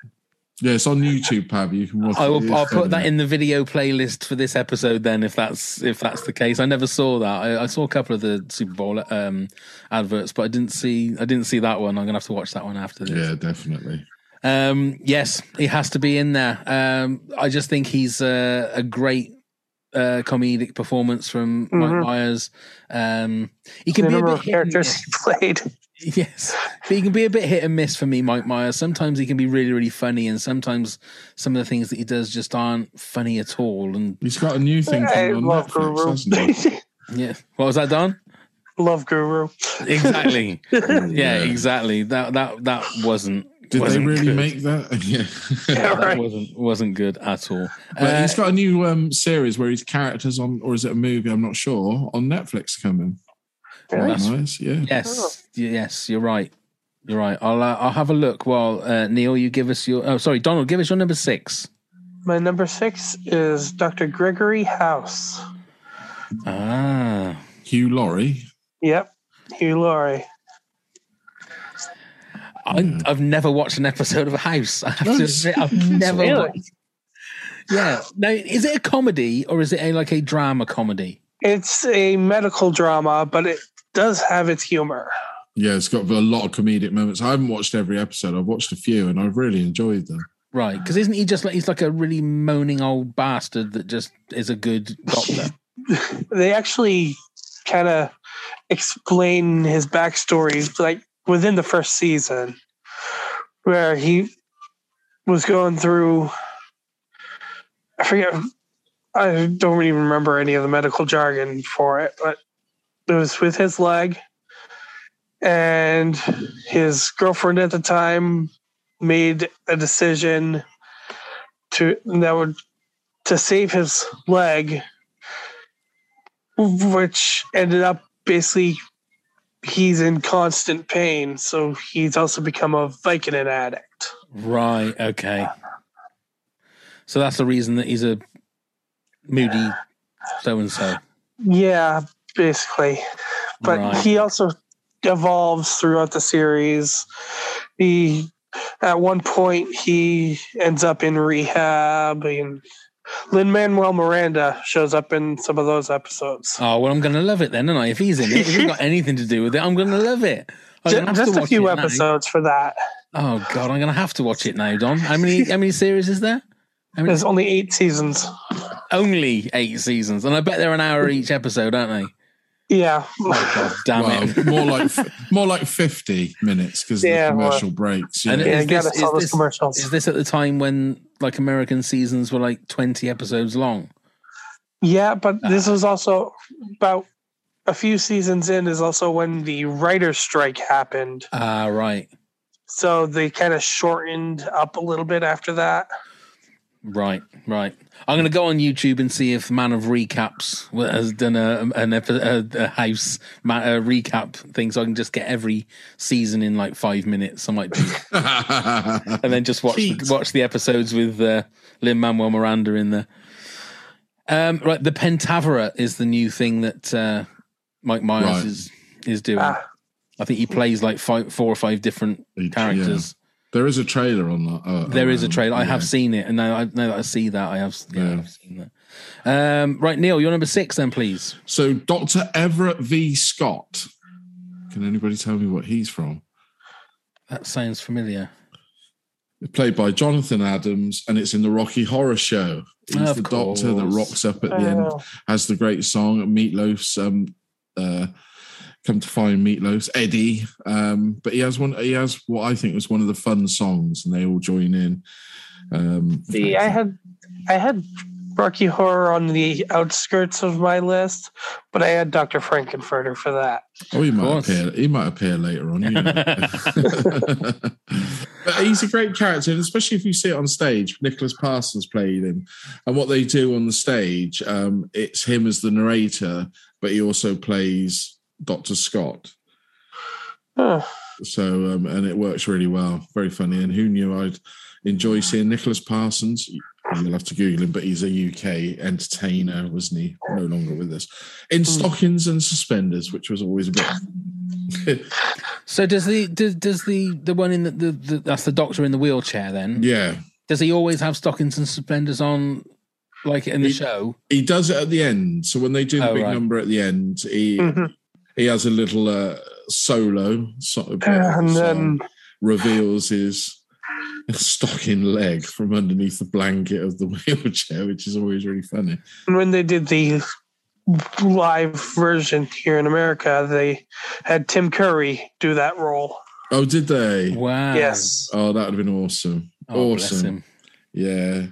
Yeah, it's on YouTube, Pav. You can watch I it. will. I'll put that in the video playlist for this episode. Then, if that's if that's the case, I never saw that. I, I saw a couple of the Super Bowl um, adverts, but I didn't see. I didn't see that one. I'm gonna have to watch that one after this. Yeah, definitely. Um, yes, he has to be in there. Um, I just think he's a, a great uh, comedic performance from Mike Mhm. Myers. Um, he can the be a number bit of characters miss. he played. Yes, but he can be a bit hit and miss for me, Mike Myers. Sometimes he can be really, really funny, and sometimes some of the things that he does just aren't funny at all. And He's got a new thing I coming on love Netflix, Guru. hasn't he? yeah, what was that, Don? love Guru. Exactly. yeah, Yeah. exactly. That that that wasn't. Did they wasn't really good. make that? Yeah. Yeah, That wasn't wasn't good at all. But Uh, he's got a new um, series where his characters on, or is it a movie? I'm not sure. On Netflix coming. Really? Quite nice, yeah. Yes, yes, you're right. You're right. I'll uh, I'll have a look while uh, Neil, you give us your. Oh, sorry, Donald, give us your number six. My number six is Dr. Gregory House. Ah, Hugh Laurie. Yep, Hugh Laurie. I, I've never watched an episode of House. I have to Nice. admit, I've never. Really? Watched. Yeah. Now, is it a comedy or is it a like a drama comedy? It's a medical drama, but it does have its humor. Yeah, it's got a lot of comedic moments. I haven't watched every episode. I've watched a few and I've really enjoyed them. Right? Because isn't he just like he's like a really moaning old bastard that just is a good doctor? They actually kind of explain his backstory, like within the first season, where he was going through. I forget. I don't even remember any of the medical jargon for it, but it was with his leg, and his girlfriend at the time made a decision to that would to save his leg, which ended up basically he's in constant pain, so he's also become a Vicodin addict. Right. Okay. So that's the reason that he's a moody so and so. Yeah, basically. But Right. he also evolves throughout the series. He at one point he ends up in rehab and Lin Manuel Miranda shows up in some of those episodes. Oh well, I'm going to love it then, and I? If he's in it, if he's got anything to do with it, I'm going to love it. I'm Ju- gonna have to Just a few it now. episodes for that. Oh god, I'm going to have to watch it now, Don. How many? How many series is there? How many? There's only eight seasons. Only eight seasons, and I bet they're an hour each episode, aren't they? Yeah. Oh god, damn well, it! more like more like fifty minutes because Yeah, the well- commercial breaks. Yeah. And Yeah, is you this- is this- commercials. Is this at the time when like American seasons were like 20 episodes long? Yeah, but this was also about a few seasons in is also when the writer's strike happened. Ah, right, So they kind of shortened up a little bit after that. right, right. I'm going to go on YouTube and see if Man of Recaps has done a an epi- a, a house ma- a recap thing, so I can just get every season in like five minutes. I might do, and then just watch Cheat. watch the episodes with uh, Lin Manuel Miranda in there. Um, right, the Pentaverate is the new thing that uh, Mike Myers Right. is is doing. Ah. I think he plays like five, four or five different characters. There is a trailer on that. Uh, There is a around, trailer. I have seen it, and now, I, now that I see that, I have, yeah, Yeah. I've seen that. Um, right, Neil, you're number six, then, please. So, Dr. Everett V. Scott. Can anybody tell me what he's from? That sounds familiar. Played by Jonathan Adams, and it's in the Rocky Horror Show. He's Of the doctor that rocks up at the end, Oh. has the great song Meatloaf's um, uh, "Come to Find Meatloaf's" Eddie. Um, but he has one. He has what I think was one of the fun songs, and they all join in. Um, See, I had I had Rocky Horror on the outskirts of my list, but I had Dr. Frank-N-Furter for that. Oh, he might course. appear. He might appear later on. You know. but he's a great character, and especially if you see it on stage. Nicholas Parsons played him, and what they do on the stage, um, it's him as the narrator, but he also plays Doctor Scott. Huh. So, um, and it works really well. Very funny. And who knew I'd enjoy seeing Nicholas Parsons? You'll have to Google him, but he's a UK entertainer, wasn't he? No longer with us. In stockings and suspenders, which was always a bit. So does the does, does the the one in the, the, the that's the doctor in the wheelchair? Then yeah. does he always have stockings and suspenders on, like in the He- show? He does it at the end. So when they do the Oh, big right. number at the end, he Mhm. He has a little uh, solo sort of bit And of then reveals his stocking leg from underneath the blanket of the wheelchair, which is always really funny. And when they did the live version here in America, they had Tim Curry do that role. Oh, did they? Wow. Yes. Oh, that would have been awesome. Oh, bless awesome. him. Yeah.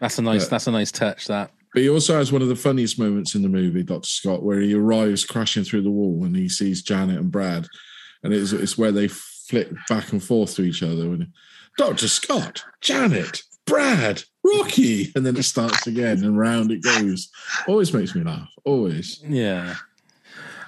That's a nice. Yeah. That's a nice touch. That. But he also has one of the funniest moments in the movie, Dr. Scott, where he arrives crashing through the wall and he sees Janet and Brad. And it's, it's where they flick back and forth to each other. And Dr. Scott, Janet, Brad, Rocky. And then it starts again and round it goes. Always makes me laugh. Always. Yeah.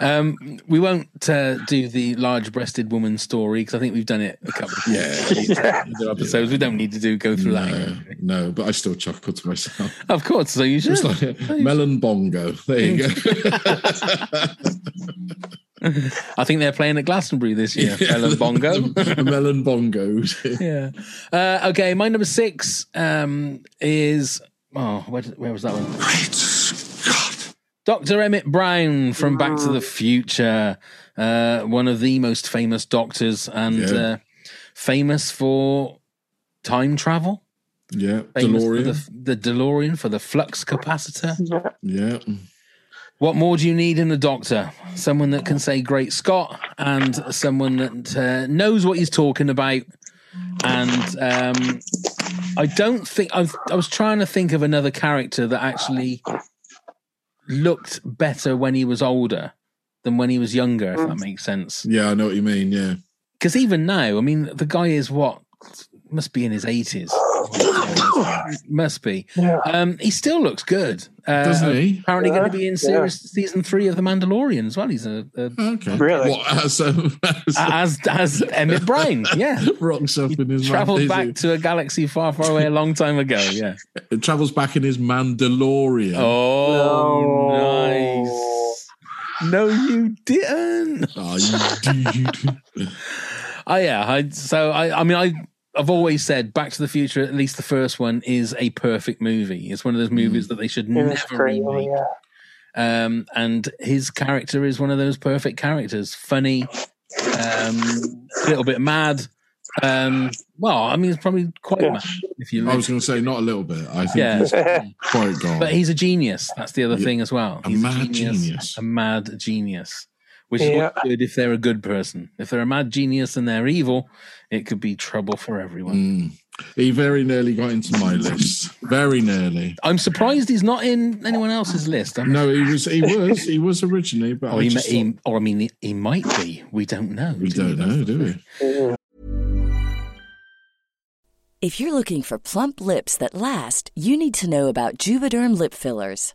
Um, we won't uh, do the large-breasted woman story because I think we've done it a couple of Yeah. other episodes. We don't need to do go through that. No, again. no, but I still chuckle to myself. Of course, so you should. Like melon bongo. There you go. I think they're playing at Glastonbury this year. Ellen Bongo. the melon bongos. yeah. Uh, okay, my number six um, is oh, where, where was that one? Dr. Emmett Brown from Back to the Future, uh, one of the most famous doctors and Yeah. uh, famous for time travel. Yeah. Famous DeLorean. the, the DeLorean for the flux capacitor. Yeah. What more do you need in a doctor? Someone that can say "Great Scott" and someone that uh, knows what he's talking about. And um, I don't think I've, I was trying to think of another character that actually looked better when he was older than when he was younger. If that mm. makes sense. Yeah, I know what you mean. Yeah. Because even now, I mean, the guy is what must be in his eighties. must be. Yeah. Um, he still looks good. Uh, Doesn't he? Apparently, going to be in yeah. series season three of The Mandalorian as well. He's a, a Okay. Really? What, as, um, as as as Emmett Brown. Yeah, rocks up in his traveled man- back to a galaxy far, far away a long time ago. Yeah. It travels back in his Mandalorian. Oh, nice. No, you didn't. Oh, you dude. Oh yeah. I, so I, I mean, I. I've always said Back to the Future, at least the first one, is a perfect movie. It's one of those movies that they should It never great. remake. Yeah. um, and his character is one of those perfect characters. Funny, um, a little bit mad. Um, well, I mean, it's probably quite Yeah. mad if you. I was going to say not a little bit. I think Yeah. he's quite gone. but he's a genius. That's the other Yeah. thing as well. A He's mad genius. A mad genius. Which is Yeah. what's good if they're a good person. If they're a mad genius and they're evil, it could be trouble for everyone. Mm. He very nearly got into my list. Very nearly. I'm surprised he's not in anyone else's list. I'm No, he was. He was. He was originally, but or I he, just may- he, or I mean, he, he might be. We don't know. we don't know, do we? If you're looking for plump lips that last, you need to know about Juvederm lip fillers.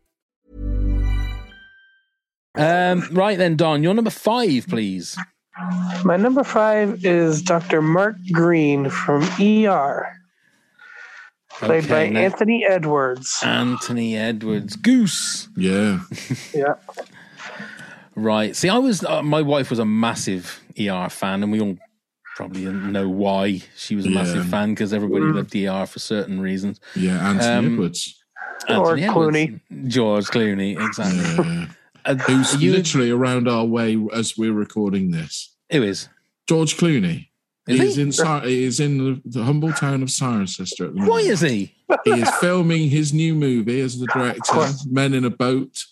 Um, right then, Don, you're number five, please. My number five is Dr. Mark Green from ER, played Okay, by now- Anthony Edwards. Anthony Edwards, Goose. Yeah. Yeah. Right. See, I was. Uh, my wife was a massive ER fan, and we all probably didn't know why she was a massive fan because everybody Mm. loved ER for certain reasons. Yeah, Anthony Um, Edwards. Or Anthony Clooney. George Clooney, exactly. Yeah. Uh, Who's are you- literally around our way as we're recording this. Who is? George Clooney. Is he is in he is in the, the humble town of Cirencester at the Why is he? He is filming his new movie as the director. Men in a Boat,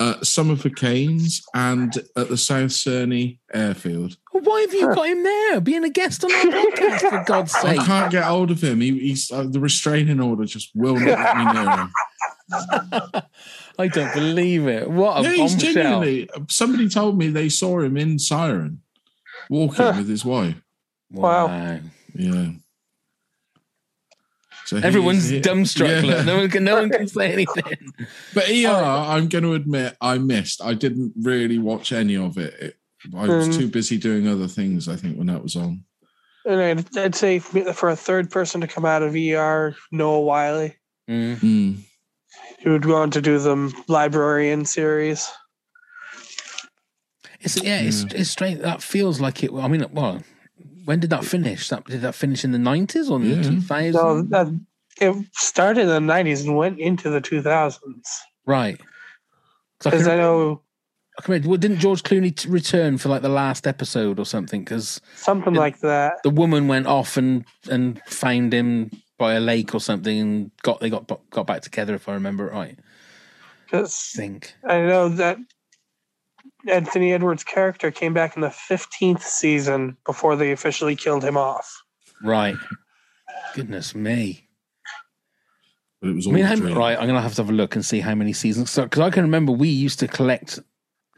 uh, Summer for Canes, and at the South Cerney Airfield. Why have you got him there, being a guest on our podcast? For God's sake? I can't get hold of him. He, he's uh, the restraining order just will not let me near him. I don't believe it. What a Yeah, he's bombshell! genuinely. Somebody told me they saw him in Ciren, walking with his wife. Wow. Yeah. So he- Everyone's he- dumbstruck. Yeah. No one can. No one can say anything. But ER, I'm going to admit, I missed. I didn't really watch any of it. It- I was Mm. too busy doing other things. I think when that was on. And I'd, I'd say for a third person to come out of ER, Noah Wyle, Mm. Mm. Who would go on to do the Librarian series. It's yeah, it's hmm. it's strange. That feels like it. I mean, well, when did that finish? That did that finish in the nineties or in the Yeah. two thousands? So that, it started in the 90s and went into the 2000s. right. 'Cause I Because can- I know I can remember- well, didn't George Clooney t- return for like the last episode or something? Because something like that. the woman went off and and found him by a lake or something, and got they got got back together if I remember it right. I Because think. I know that Anthony Edwards' character came back in the 15th season before they officially killed him off. Right. Goodness me. But it was I all mean, a how, dream. right, I'm going to have to have a look and see how many seasons. Because I can remember we used to collect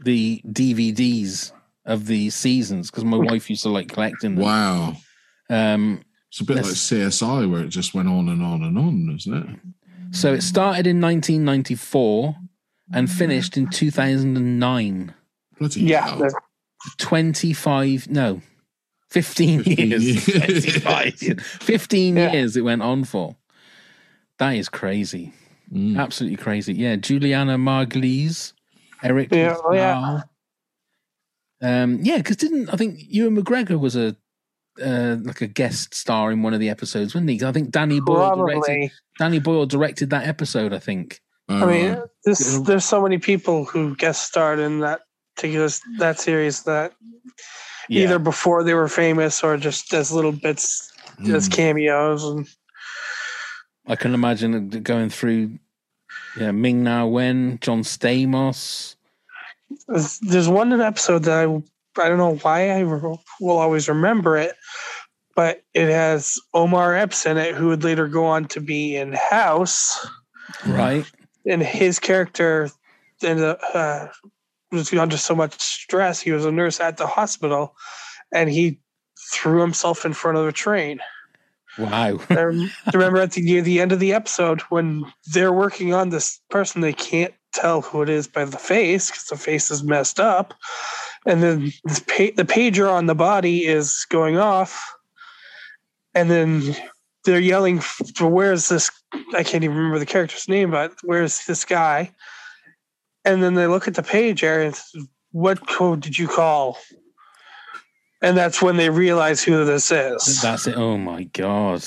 the DVDs of the seasons because my wife used to like collecting them. Wow. Um, It's a bit like CSI where it just went on and on and on, isn't it? so it started in 1994 and finished in 2009. Bloody Yeah, hell. 25, no, 15 years. years. 15 years it went on for. That is crazy. Mm. Absolutely crazy. Yeah, Julianna Margulies, Eric. Yeah, oh, yeah. Um, yeah, because didn't I think Ewan McGregor was a uh, like a guest star in one of the episodes, wasn't he? 'Cause I think Danny Boyle directed. Probably. Danny Boyle directed that episode. I think. I mean, this, there's so many people who guest starred in that particular that series that Yeah. either before they were famous or just as little bits as Mm. cameos. And I can imagine going through. Yeah, Ming Na Wen, John Stamos. there's, there's one episode that I I don't know why I will always remember it, but it has Omar Epps in it, who would later go on to be in House. Right. and his character up, uh, was under so much stress. He was a nurse at the hospital, and he threw himself in front of a train. Wow. I remember at the near the end of the episode when they're working on this person, they can't tell who it is by the face because the face is messed up, and then the, pa- the pager on the body is going off, and then they're yelling for where's this I can't even remember the character's name, but where's this guy? And then they look at the pager and it's, what code did you call? And that's when they realize who this is. That's it. Oh my god.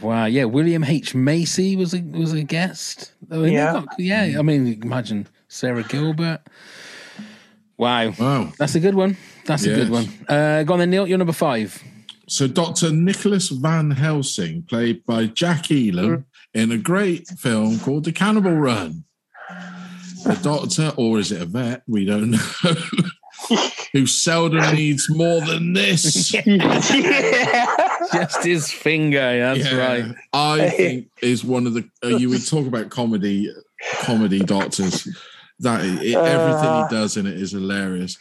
Wow. Yeah, William H Macy was a was a guest. Oh, I mean, Yeah. got- yeah. I mean, imagine Sara Gilbert. Wow. Wow. That's a good one. That's a good one. Uh, go on then, Neil. You're number five. So Dr. Nicholas Van Helsing, played by Jack Elam, in a great film called The Cannonball Run. A doctor, or is it a vet? We don't know. Who seldom needs more than this. Just his finger. That's Yeah. right. I think is one of the uh, you would talk about comedy, comedy doctors. That it, everything Uh. he does in it is hilarious.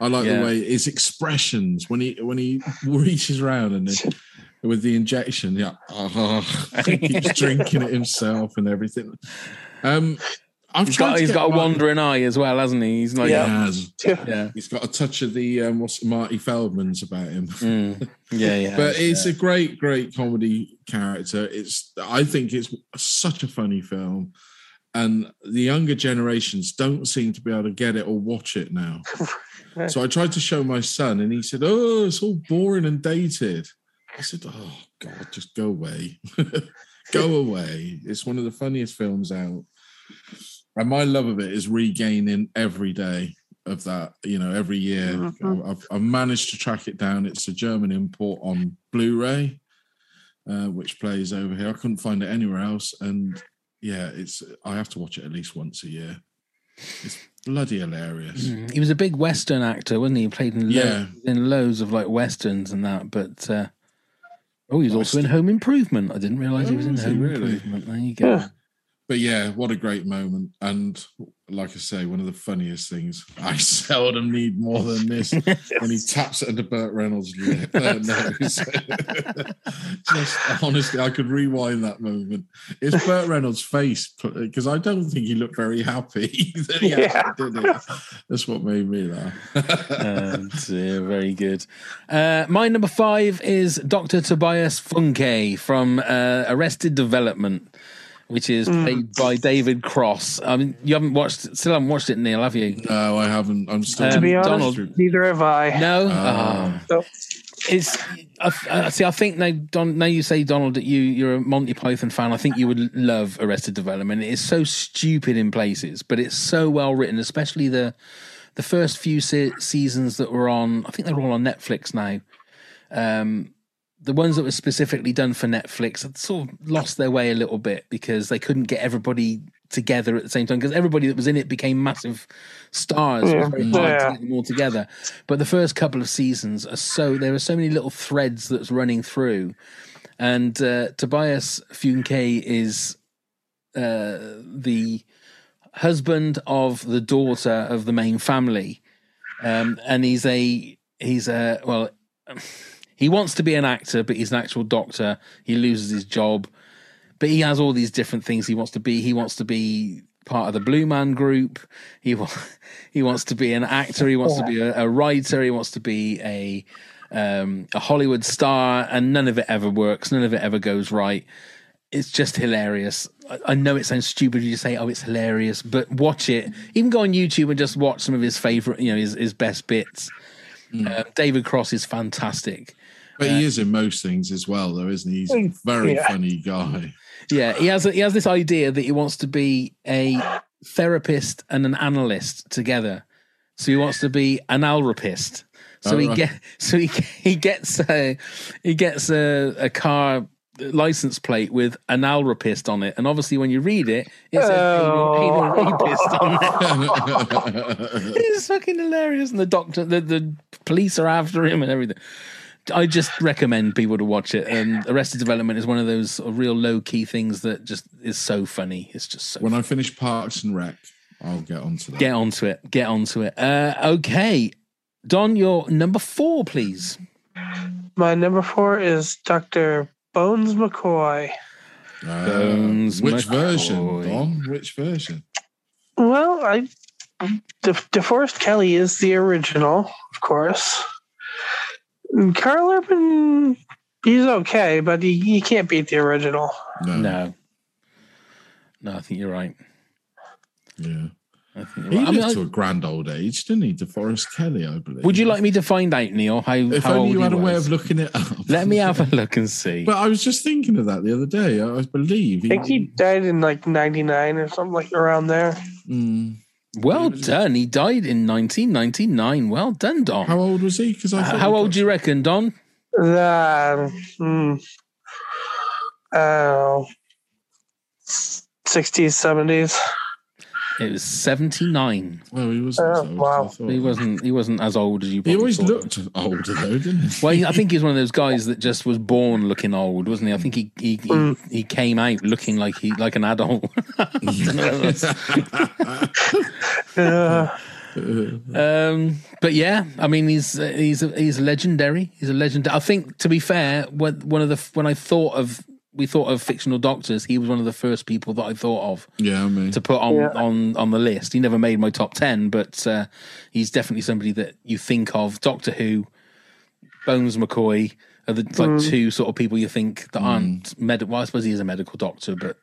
I like Yeah. the way his expressions when he when he reaches around and it- with the injection, yeah, uh, he keeps drinking it himself and everything. Um, I've He's tried got to he's get got a wandering eye as well, hasn't he? He's like He has. Yeah. He's got a touch of the um, what's Marty Feldman's about him. Mm. Yeah, yeah. but it's a great, great comedy character. It's I think it's such a funny film, and the younger generations don't seem to be able to get it or watch it now. so I tried to show my son, and he said, "Oh, it's all boring and dated." I said, "Oh God, just go away, go away." It's one of the funniest films out, and my love of it is regaining every day of that. You know, every year Mhm. I've, I've managed to track it down. It's a German import on Blu-ray, uh, which plays over here. I couldn't find it anywhere else, and yeah, it's I have to watch it at least once a year. It's bloody hilarious. Mm. He was a big Western actor, wasn't he? He played in lo- Yeah. in loads of like westerns and that. But uh, oh, he's also in Home Improvement. I didn't realize he was in is he Home really? Improvement. There you go. But yeah, what a great moment. And like I say, one of the funniest things. I seldom need more than this when he taps it into Burt Reynolds' lip, uh, nose. Just honestly, I could rewind that moment. It's Burt Reynolds' face because I don't think he looked very happy that he Yeah. actually did it. That's what made me laugh. and uh, very good. Uh, my number five is Dr. Tobias Funke from uh, Arrested Development, which is Hmm. played by David Cross. I mean, you haven't watched, still haven't watched it, Neil, have you? No, I haven't. I'm still to be Um, honest, Donald- neither have I. No, Oh. So- it's. I, I see. I think now, Don, now you say Donald that you you're a Monty Python fan. I think you would love Arrested Development. It is so stupid in places, but it's so well written, especially the the first few se- seasons that were on. I think they're all on Netflix now. Um, the ones that were specifically done for Netflix had sort of lost their way a little bit because they couldn't get everybody together at the same time because everybody that was in it became massive stars. It was Yeah. very hard Yeah. to get them all together. But the first couple of seasons are so there are so many little threads that's running through, and uh, Tobias Funke is uh, the husband of the daughter of the main family, um, and he's a he's a well. He wants to be an actor, but he's an actual doctor. He loses his job, but he has all these different things he wants to be. He wants to be part of the Blue Man Group. He wa- he wants to be an actor. He wants to be a, a writer. He wants to be a um, a Hollywood star, and none of it ever works. None of it ever goes right. It's just hilarious. I, I know it sounds stupid you say, "Oh, it's hilarious," but watch it. Even go on YouTube and just watch some of his favorite, you know, his, his best bits. Uh, David Cross is fantastic. But he is in most things as well, though, isn't he? He's a very Yeah. funny guy. Yeah, he has a, he has this idea that he wants to be a therapist and an analyst together. So he wants to be an alrapist. So Oh, he right. get so he he gets a he gets a, a car license plate with an alrapist on it, and obviously when you read it, it says anal, anal rapist on it. it's fucking hilarious, and the doctor, the, the police are after him and everything. I just recommend people to watch it. And Arrested Development is one of those real low key things that just is so funny. It's just so. When I finish Parks and Rec, I'll get onto that. Get onto it. Get onto it. Uh, okay, Don, your number four, please. My number four is Dr. Bones McCoy. Uh, Bones which McCoy. version, Don? Which version? Well, I De- DeForest Kelley is the original, of course. And Karl Urban, he's okay, but he, he can't beat the original. No. No. No, I think you're right. Yeah. I think He you're right. I lived mean, I- to a grand old age, didn't he? DeForest Kelley, I believe. would you like me to find out, Neil, how, If how only old you he had a way of looking it up. Let me have a look and see. But I was just thinking of that the other day. I I believe. I think he died in like 99 or something like around there. Mm. Well done. He died in 1999. Well done, Don. How old was he? Because I How old do you reckon, Don? Uh, hmm, uh, 60s, 70s. It was 79. Well, he wasn't. Oh, as old as I wow. thought. He wasn't. He wasn't as old as you. He always thought. looked older, though, didn't he? Well, I think he's one of those guys that just was born looking old, wasn't he? I think he he, he, he came out looking like he like an adult. Uh, um, but yeah, I mean, he's uh, he's he's legendary. He's a legend. I think, to be fair, when one of the when I thought of we thought of fictional doctors, he was one of the first people that I thought of Yeah, I mean. to put on Yeah. on on the list. He never made my top ten, but uh, he's definitely somebody that you think of. Doctor Who, Bones McCoy are the like Mm. two sort of people you think that aren't medical. Well, I suppose he is a medical doctor, but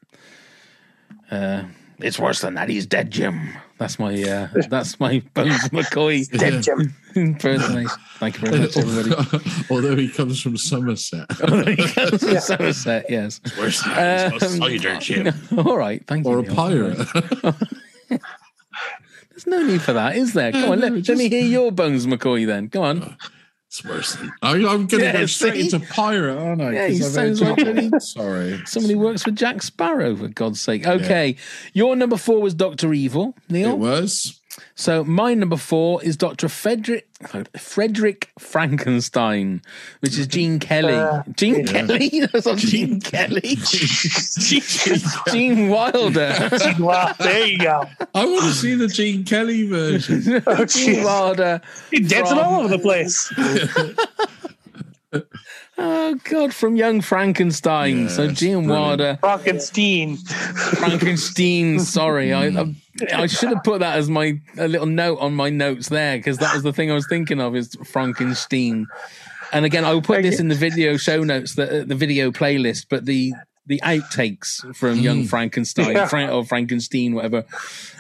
uh, it's worse than that. He's dead, Jim. That's my uh, that's my Bones McCoy Dead Jim. impersonation. Thank you very much, everybody. Although he comes from Somerset. He comes from Somerset, yes. Worse than that, Um, a cider, Jim. All right, thank you. Or a Neil. pirate. There's no need for that, is there? Come on, let, let me hear your Bones McCoy then. Go on. It's worse than. I, I'm going to Yeah, go straight see? into pirate, aren't I? Yeah, he sounds like Sorry. Somebody works for Jack Sparrow, for God's sake. Okay, your number four was Doctor Evil, Neil. It was. So my number four is Doctor Frederick Frederick Frankenstein, which is Gene Kelly. Uh, Gene yeah. Kelly, that's not Gene Kelly. Gene Wilder. wow, there you go. I want to see the Gene Kelly version. Oh, Gene. Wilder. He's dancing from- all over the place. Oh God, from Young Frankenstein. so Yes, Gene. Wilder. Frankenstein. Frankenstein. Sorry, I, I I should have put that as my a little note on my notes there because that was the thing I was thinking of is Frankenstein. And again, I will put this in the video show notes, the the video playlist, but the the outtakes from Young Frankenstein, Yeah. Frank or Frankenstein, whatever,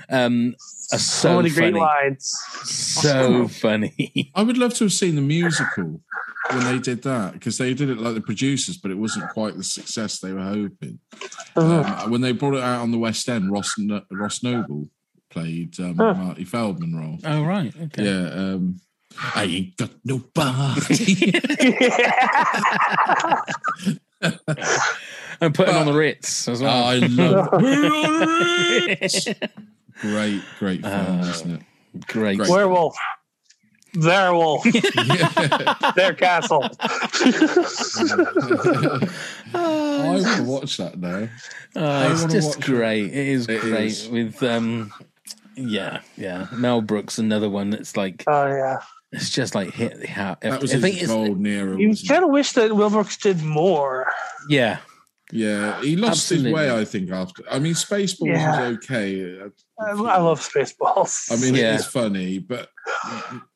um, are so, So many great funny, lines. so funny. I would love to have seen the musical when they did that because they did it like the producers, but it wasn't quite the success they were hoping. Um, when they brought it out on the West End, Ross No- Ross Noble played um, Huh. Marty Feldman role. Oh right, okay. Yeah. Um, I ain't got no nobody. and putting on the Ritz as well. I love Ritz. Great, great film, isn't it? Great. Werewolf. Their wolf. Their castle. I want to watch that now. Oh, it's just watch great. It is It great is. with um, yeah, yeah. Mel Brooks, another one that's like Oh yeah. it's just like hit the hat. That was I his think it's golden era. You kind of wish that Will Brooks did more. yeah, Yeah, he lost his way. I think after. I mean, Spaceballs Yeah. was okay. I, I love Spaceballs. I mean, Yeah. it is funny, but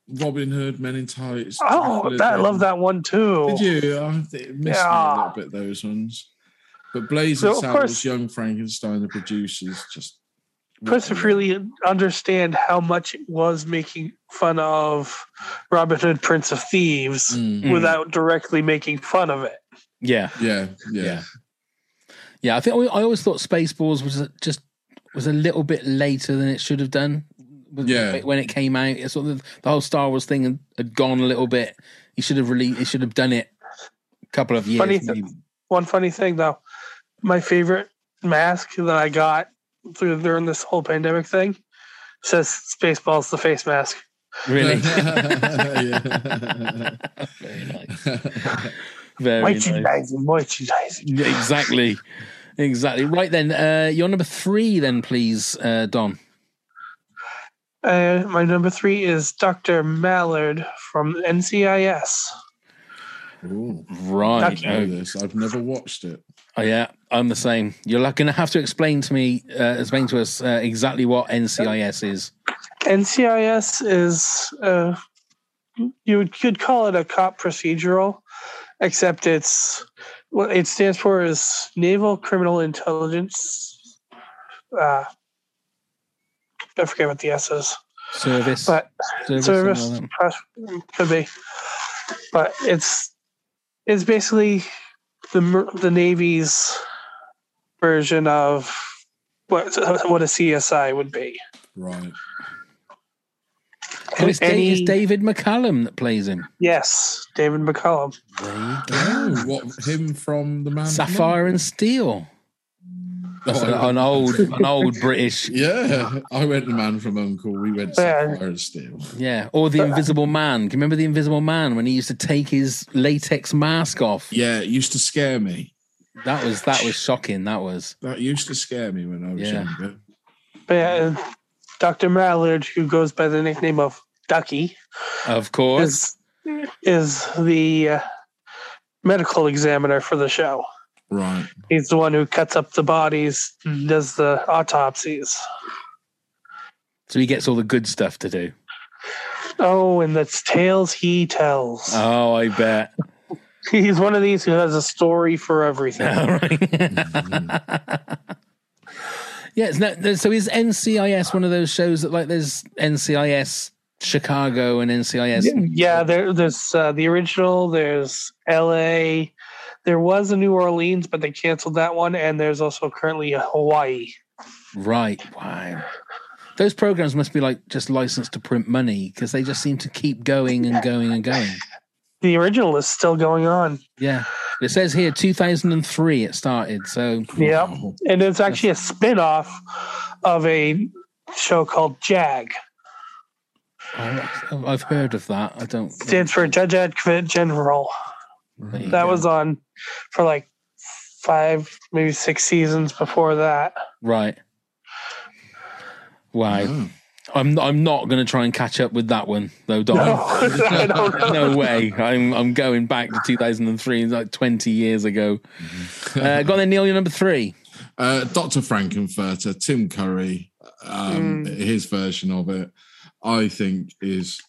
Robin Hood, Men in Tights. oh, that, I love that one too. Did you? I it missed me a little bit those ones. But Blazing So, of Saddles, course- Young Frankenstein, the producers, just Plus, to really understand how much it was making fun of Robin Hood, Prince of Thieves, Mm. without directly making fun of it. yeah, yeah, yeah. yeah. I think I always thought Spaceballs was just was a little bit later than it should have done. With- Yeah. when it came out, it's sort of the whole Star Wars thing had, had gone a little bit. He should have really, he should have done it a couple of years. Funny th- One funny thing though, my favorite mask that I got through during this whole pandemic thing says Spaceballs the face mask. Really, very nice. Very nice. Merchandising, merchandising. Yeah, exactly. Exactly. Right then, uh, your number three, then, please, uh, Don. Uh, my number three is Dr. Mallard from NCIS. Ooh, Right. I know this. I've never watched it. oh, yeah, I'm the same. You're going to have to explain to me, uh, explain to us uh, exactly what NCIS is. NCIS is uh, you could call it a cop procedural, except it's what it stands for is Naval Criminal Intelligence. I forget what the S is, Service. but Service, service something could be, but it's it's basically the the Navy's version of what what a CSI would be. Right. Oh, it's, Da- Any- it's David McCallum that plays him. Yes, David McCallum. Oh, what him from the man? Sapphire and Steel. That's an, an old, an old British. Yeah, I went the Man from Uncle. We went to Yeah. Sapphire and Steel. Yeah, or the Invisible Man. Can you remember the Invisible Man when he used to take his latex mask off? Yeah, it used to scare me. That was that was shocking. That was. That used to scare me when I was Yeah. younger. But yeah, Dr. Mallard, who goes by the nickname of Ducky, Of course. is is the uh, medical examiner for the show. Right. He's the one who cuts up the bodies, does the autopsies. So he gets all the good stuff to do. Oh, and that's tales he tells. Oh, I bet. He's one of these who has a story for everything. All right. yeah, it's not, so is NCIS one of those shows that like there's NCIS Chicago and NCIS? Yeah, there, there's uh, the original. There's L.A. There was a New Orleans, but they canceled that one. And there's also currently a Hawaii. Right. Wow. Those programs must be like just licensed to print money because they just seem to keep going and going and going. The original is still going on. Yeah. It says here 2003 it started. So Yeah, and it's actually a spin-off of a show called JAG. Oh, I- I've heard of that. I don't. Stands for Judge Advocate General. That go. was on for like five, maybe six seasons before that. Right. Wow. I'm I'm not going to try and catch up with that one though, Don. No, I don't know. no way. I'm I'm going back to 2003, like 20 years ago. Uh, go on then, Neil. You're number three. Uh, Dr. Frank-N-Furter, Tim Curry, um, Mm. his version of it, I think is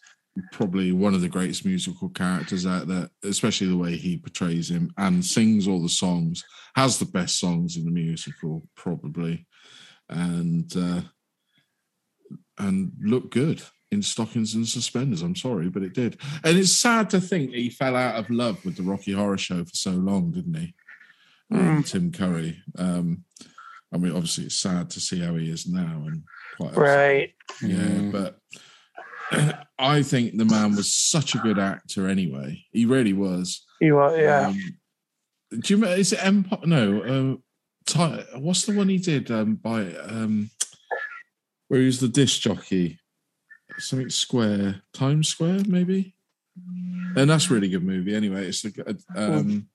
probably one of the greatest musical characters out there, especially the way he portrays him and sings all the songs, has the best songs in the musical, probably, and uh, and look good in stockings and suspenders. I'm sorry, but it did. And it's sad to think that he fell out of love with the Rocky Horror Show for so long, didn't he? Um, Tim Curry. Um, I mean, obviously, it's sad to see how he is now, and quite upset. Right. Yeah, but I think the man was such a good actor anyway. He really was. He was, yeah. Um, Do you remember? Is it Empire? No. Uh, what's the one he did um, by um, where he was the disc jockey? Something Square, Times Square, maybe. And that's a really good movie. Anyway, it's the um,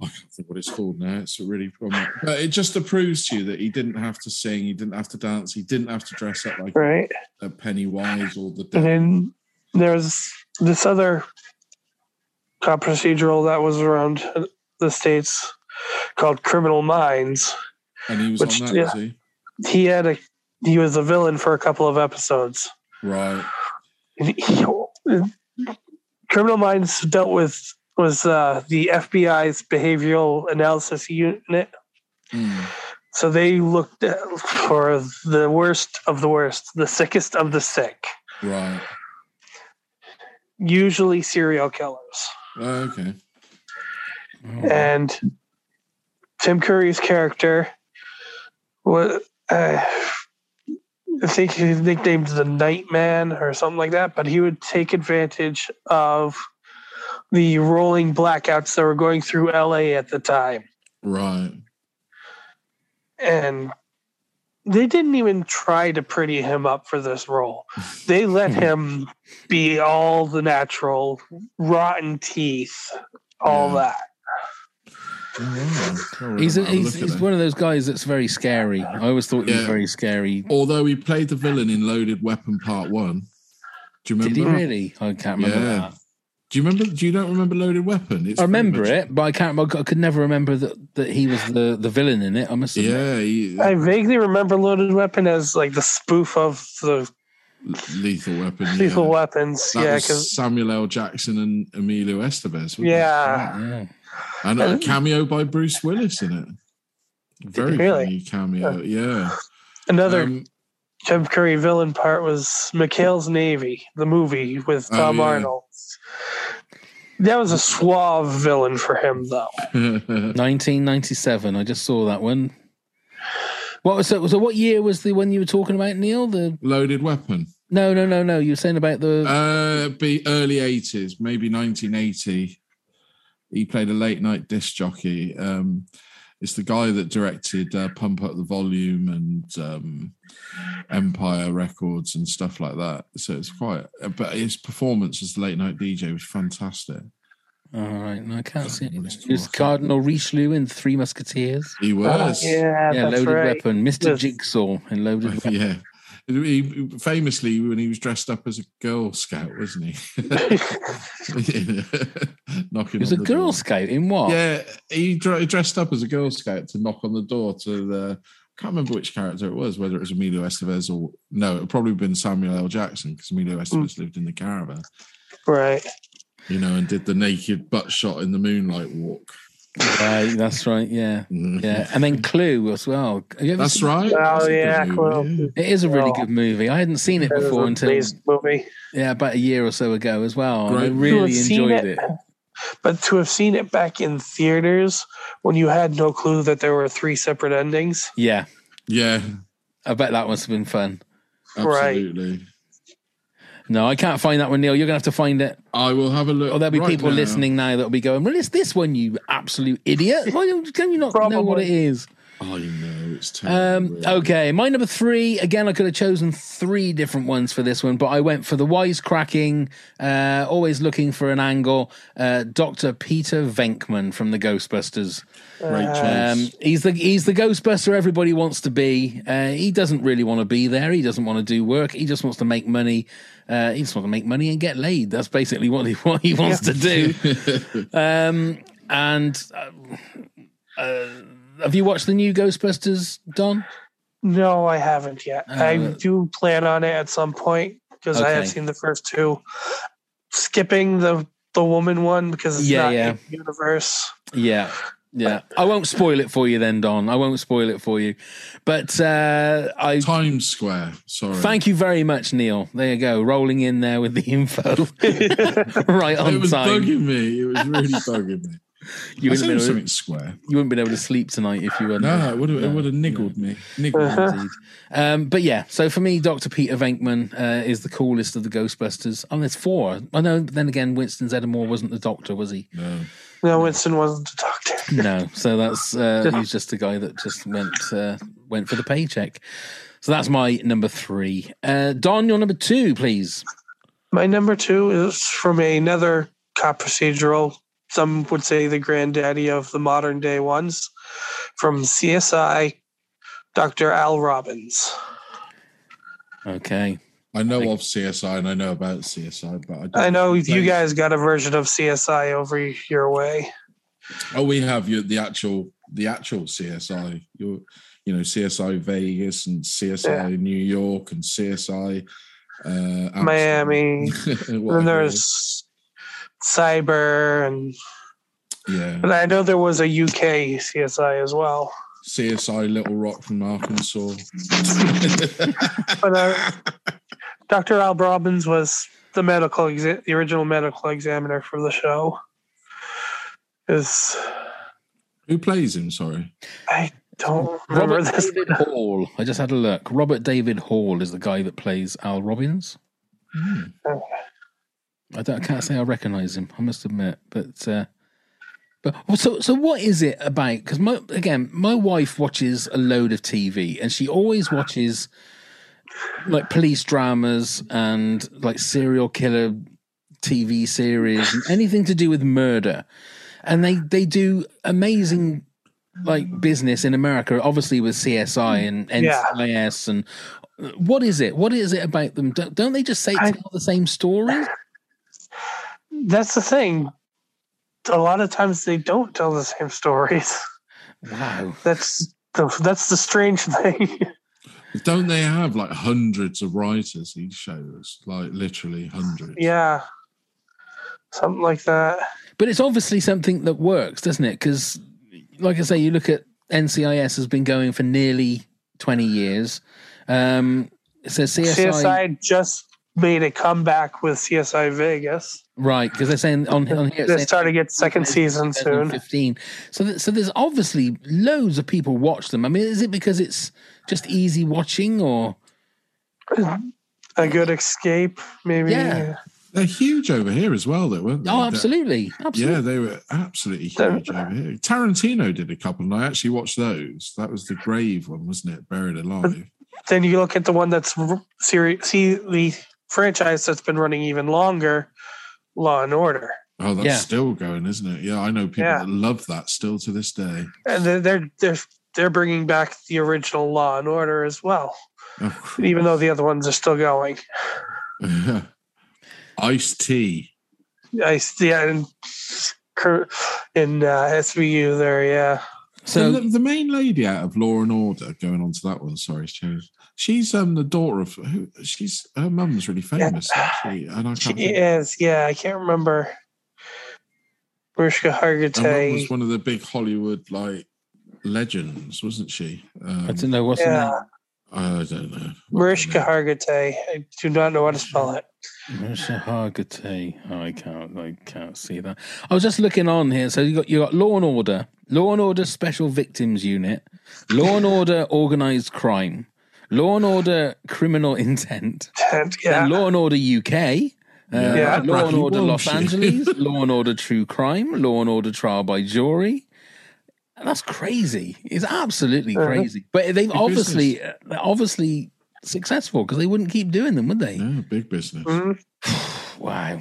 I can't think what it's called now. It's a really, but it just proves to you that he didn't have to sing, he didn't have to dance, he didn't have to dress up like Right. a Pennywise or the And then there's this other cop procedural that was around the states called Criminal Minds. And he was which, on that, yeah, was he? He had a he was a villain for a couple of episodes. Right. Criminal Minds dealt with was uh, the FBI's behavioral analysis unit. So they looked for the worst of the worst, the sickest of the sick, Right. usually serial killers. Oh, okay. And Tim Curry's character was, uh, I think he's nicknamed the Nightman or something like that, but he would take advantage of the rolling blackouts that were going through LA at the time. Right. And they didn't even try to pretty him up for this role. They let him be all the natural, rotten teeth, all that. He's, a, he's, he's one of those guys that's very scary. I always thought he was very scary. Although he played the villain in Loaded Weapon Part One. Do you remember? Did he really? I can't remember Yeah. that. Do you remember? Do you don't remember Loaded Weapon? It's I remember much- it, but I can't. I could never remember that, that he was the, the villain in it. I must admit. Yeah, he, I vaguely remember Loaded Weapon as like the spoof of the Lethal Weapon. Lethal yeah. Weapons. That yeah, was because Samuel L. Jackson and Emilio Estevez. wasn't yeah, and a cameo by Bruce Willis in it. Very Really? funny cameo. Yeah. another Um, Tim Curry villain part was McHale's Navy, the movie with Oh, Tom yeah. Arnold. That was a suave villain for him, though. 1997. I just saw that one. What was so? So what year was the one you were talking about, Neil? The Loaded Weapon. no, no, no, no. You were saying about the Uh, be early eighties, maybe nineteen eighty. He played a late night disc jockey. Um, it's the guy that directed uh, Pump Up the Volume and um, Empire Records and stuff like that. So it's quite. But his performance as the late night DJ was fantastic. All right, no, I can't see it. He was Cardinal Richelieu in Three Musketeers. He was. yeah, yeah, that's loaded right. weapon, Mister Yes. Jigsaw in loaded weapon. Yeah. He, famously, when he was dressed up as a Girl Scout, wasn't he? Knocking He was on a the Girl door. Scout in what? Yeah, he dr- he dressed up as a Girl Scout to knock on the door to the. I can't remember which character it was, whether it was Emilio Estevez or no, it would probably been Samuel L. Jackson because Emilio mm. Estevez lived in the caravan, Right. you know, and did the naked butt shot in the moonlight walk. Right, that's right. Yeah, mm-hmm. yeah, and then Clue as well. Have you ever That's seen- right. Oh That's yeah, movie, well, yeah. It is a really Oh. good movie. I hadn't seen it that is before an until amazing movie. yeah, about a year or so ago as well. and I Great. To have really enjoyed it. But to have seen it back in theaters when you had no clue that there were three separate endings, Yeah, Yeah, I bet that must have been fun. Right. Absolutely. No, I can't find that one, Neil. You're gonna have to find it. I will have a look. Or there'll be right people now. listening now that'll be going, "Well, it's this one, you absolute idiot! Why don't can you not know what Probably. it is?" I know it's terrible. Um, okay, my number three. Again, I could have chosen three different ones for this one, but I went for the wisecracking, uh, always looking for an angle. Uh, Doctor Peter Venkman from the Ghostbusters. Great choice. Um, he's the he's the Ghostbuster everybody wants to be. Uh, he doesn't really want to be there. He doesn't want to do work. He just wants to make money. Uh, he just wants to make money and get laid. That's basically what he what he wants to do. um, and uh, uh, have you watched the new Ghostbusters, Don? no, I haven't yet. I Uh, do plan on it at some point because I have seen the first two. Skipping the the woman one because it's Yeah, not yeah. in the universe. Yeah. Yeah, I won't spoil it for you then, Don. I won't spoil it for you. But uh, I Times Square. Sorry. thank you very much, Neil. There you go, rolling in there with the info right on It was time. bugging me. It was really bugging me. You I wouldn't, said been able something to, square. you wouldn't been able to sleep tonight if you weren't No, it would have. It would have niggled me. Niggled me. Indeed. Um, but yeah, so for me, Dr. Peter Venkman uh, is the coolest of the Ghostbusters. And there's four. I know, but then again, Winston Zeddemore wasn't the doctor, was he? No. No, Winston wasn't a doctor. No, so that's uh, he's just a guy that just went uh, went for the paycheck. So that's my number three. Uh, Don, your number two, please. My number two is from another cop procedural. Some would say the granddaddy of the modern day ones, from CSI, Dr. Al Robbins. Okay. I know of CSI and I know about CSI, but I, don't I know you Thanks. guys got a version of CSI over your way. Oh, we have you the actual the actual CSI. Your you know CSI Vegas and CSI New York and CSI uh, Miami. And it is. there's Cyber, and yeah and I know there was a UK CSI as well. CSI Little Rock from Arkansas. But uh, Dr. Al Robbins was the medical, exa- the original medical examiner for the show. Is Who plays him? Sorry. I don't remember Robert this. David Hall. I just had a look. Robert David Hall is the guy that plays Al Robbins. I, don't, I can't say I recognise him. I must admit, but uh, but so so what is it about? Because my again, my wife watches a load of TV, and she always watches like police dramas and like serial killer TV series, and anything to do with murder, and they they do amazing like business in America, obviously with CSI and Yeah. NCIS and what is it? What is it about them? Don't, don't they just say tell the same story? That's the thing. A lot of times they don't tell the same stories. Wow. That's the that's the strange thing. Don't they have like hundreds of writers each shows? Like literally hundreds. yeah. Something like that. But it's obviously something that works, doesn't it? Because, like I say, you look at NCIS has been going for nearly twenty years. Um, so CSI, CSI just made a comeback with CSI Vegas. right? Because they're saying on on here, They're starting to get second season soon. 2015. So, th- so there's obviously loads of people watch them. I mean, is it because it's just easy watching, or A good escape, maybe. Yeah. They're huge over here as well, though, weren't they? oh, absolutely, absolutely. Yeah, they were absolutely huge over here. Tarantino did a couple, and I actually watched those. That was the grave one, wasn't it? Buried alive. Then you look at the one that's r- series, see the franchise that's been running even longer, Law and Order, Oh, that's Yeah. still going, isn't it? Yeah, I know people Yeah. that love that still to this day. and they're they're they're, they're bringing back the original Law and Order as well, Oh, even though the other ones are still going. Ice-T. I yeah, in in uh, SVU there, yeah. So the, the main lady out of Law and Order, going on to that one, sorry, it's changed. She's um the daughter of who? She's her mum's really famous, actually, and I She can't. think- is, yeah. I can't remember. Mariska Her mum was one of the big Hollywood like legends, wasn't she? Um, I don't know what's the Yeah, name. I don't know. Mariska Hargitay. I do not know how to spell it. Marsha Hargitay. Oh, I can't. I can't see that. I was just looking on here. So you got you got Law and Order, Law and Order Special Victims Unit, Law and Order Organized Crime, Law and Order Criminal Intent, yeah. and Law and Order UK. Uh, Yeah. Law and Bracky Order Los Walsh. Angeles, Law and Order True Crime, Law and Order Trial by Jury. And that's crazy. It's absolutely Uh-huh. crazy. But they've Big obviously they're obviously successful because they wouldn't keep doing them, would they? Yeah, big business. Mhm. Wow.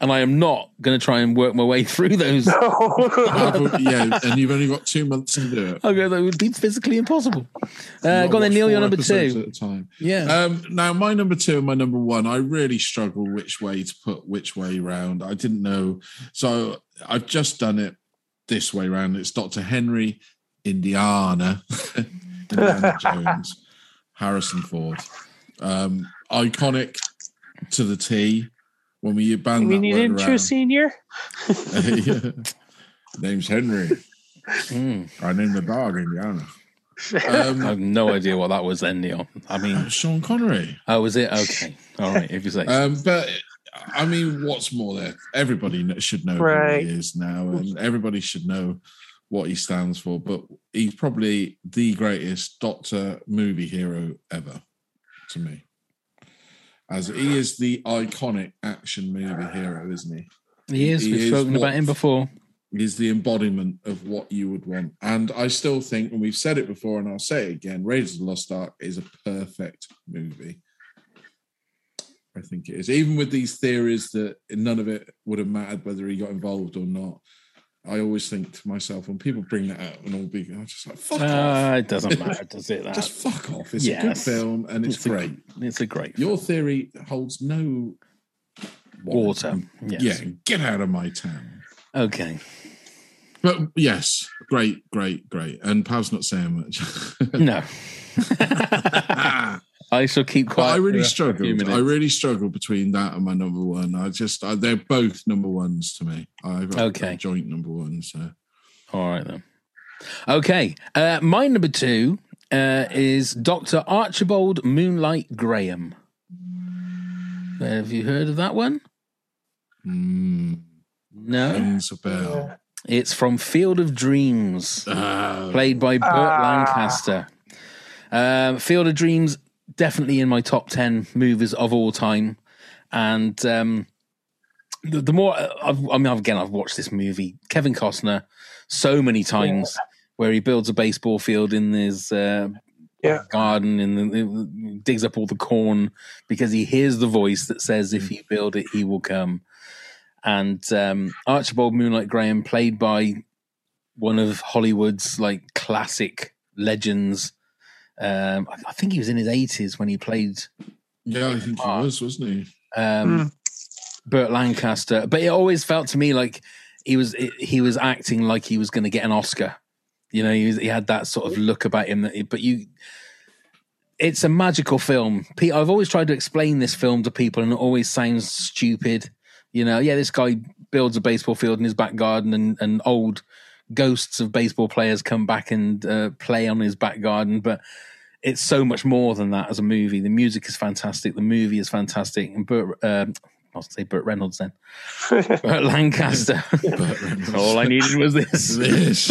And I am not going to try and work my way through those. Uh, yeah, and you've only got two months to do it. Okay, that would be physically impossible. Uh, You've go on got then, to Neil, your number two. At a time. Yeah. Um, now, my number two and my number one, I really struggle which way to put which way round. I didn't know. So I've just done it this way round. It's Dr. Henry Indiana, Indiana Jones, Harrison Ford. Um, iconic to the T. When we band You that mean you word didn't around. choose senior? Yeah. Name's Henry. Hmm. I named the dog Indiana. I Um, have no idea what that was then, Neil. I mean, Sean Connery. oh, was it? Okay. All right, if you say. so. Um, but I mean, what's more there? Everybody should know Right. who he is now, and everybody should know what he stands for. But he's probably the greatest Doctor movie hero ever to me, as he is the iconic action movie hero, isn't he? he is. he We've is spoken what- about him before. is the embodiment of what you would want. And I still think, and we've said it before, and I'll say it again Raiders of the Lost Ark is a perfect movie. I think it is. Even with these theories that none of it would have mattered whether he got involved or not. I always think to myself when people bring that up and all be, I'm just like, fuck Uh, off. it doesn't matter, does it? That? just fuck off. It's a good film and it's, It's a- great. it's a great Your theory holds no Water. Yes. Yeah, get out of my town. Okay. But yes, great, great, great. And Pav's not saying much. No. I shall keep But. I really a few struggled. I really struggled between that and my number one. I just, I, they're both number ones to me. I've Okay. a joint number one. So All right then. Okay, uh, my number two uh, is Doctor Archibald Moonlight Graham. Have you heard of that one? No. rings a bell. It's from Field of Dreams, played by Burt Lancaster. Um, Field of Dreams, definitely in my top 10 movies of all time. And um, the, the more, I've, I mean, again, I've watched this movie, Kevin Costner, so many times, where he builds a baseball field in his uh, Yeah. garden and the, digs up all the corn because he hears the voice that says, if you build it, he will come and um, Archibald Moonlight Graham, played by one of Hollywood's like classic legends. Um, I, I think he was in his eighties when he played Yeah, I think he was, wasn't he? um, Burt Lancaster. But it always felt to me like he was he was acting like he was going to get an Oscar. You know, he, was, he had that sort of look about him. That, but you, it's a magical film. Pete, I've always tried to explain this film to people, and it always sounds stupid. You know, yeah, this guy builds a baseball field in his back garden, and, and old ghosts of baseball players come back and uh, play on his back garden. But it's so much more than that as a movie. The music is fantastic. The movie is fantastic. And Burt, um, I'll say Burt Reynolds then. Burt Lancaster. All I needed was this. This.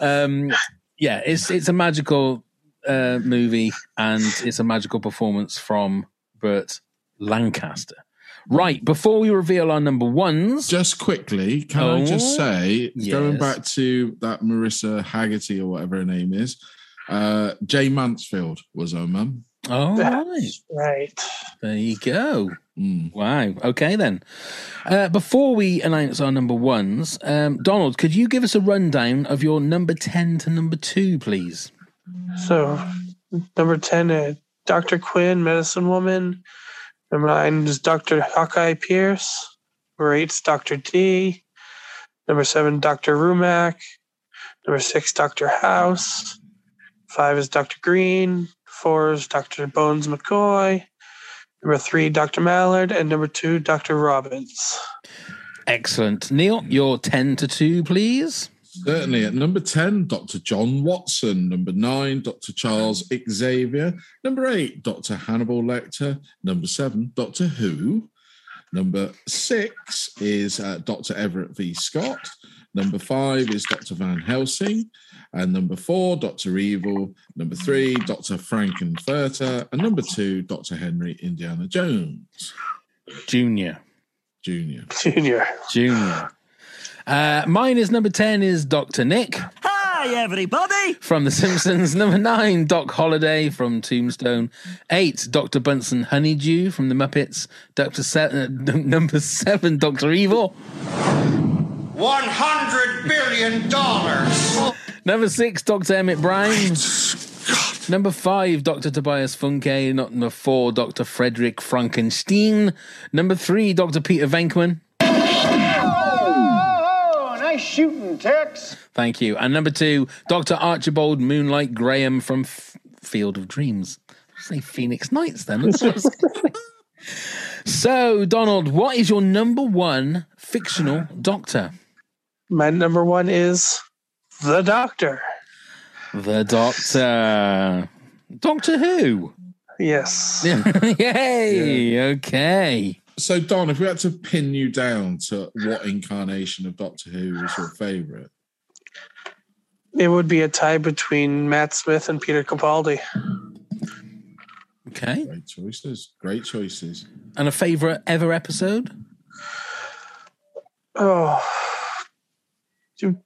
um, yeah, it's it's a magical uh, movie and it's a magical performance from Burt Lancaster. Right, before we reveal our number ones, just quickly, can I just Oh, say, going back to that Marissa Haggerty or whatever her name is, uh, Jayne Mansfield was her mum. Oh, That's right. There you go. Mm. Wow. Okay, then. Uh, before we announce our number ones, um, Donald, could you give us a rundown of your number 10 to number two, please? So, number 10, uh, Dr. Quinn, Medicine Woman. Number 9 is Dr. Hawkeye Pierce. Number 8 is Dr. D. Number 7, Dr. Rumack. Number 6, Dr. House. 5 is Dr. Green. 4 is Dr. Bones McCoy. Number 3, Dr. Mallard. And number 2, Dr. Robbins. Excellent. Neil, your 10 to 2, please. Certainly. At number 10, Dr. John Watson. Number 9, Dr. Charles Xavier. Number 8, Dr. Hannibal Lecter. Number 7, Doctor Who. Number 6 is uh, Dr. Everett V. Scott. Number 5 is Dr. Van Helsing. And number 4, Dr. Evil. Number 3, Dr. Frank-N-Furter. And number 2, Dr. Henry Indiana Jones. Junior. Junior. Junior. Junior. Uh, mine is number 10 is Dr. Nick Hi, everybody. from The Simpsons. Number 9, Doc Holliday from Tombstone. 8, Dr. Bunsen Honeydew from The Muppets. Dr. Se- uh, number 7, Dr. Evil. One hundred billion dollars. Number 6, Dr. Emmett Brown. Number 5, Dr. Tobias Funke. Number 4, Dr. Frederick Frankenstein. Number 3, Dr. Peter Venkman. Oh, nice shooting, Tex. Thank you. And number two, Dr. Archibald Moonlight Graham from F- Field of Dreams. Say Phoenix Nights then. That's what I was gonna say. so, Donald, what is your number one fictional doctor? My number 1 is The Doctor. The Doctor. Doctor Who? Yes. Yay! Okay. So, Don, if we had to pin you down to what incarnation of Doctor Who was your favourite? It would be a tie between Matt Smith and Peter Capaldi. Okay. Great choices. Great choices. And a favorite ever episode? oh, do-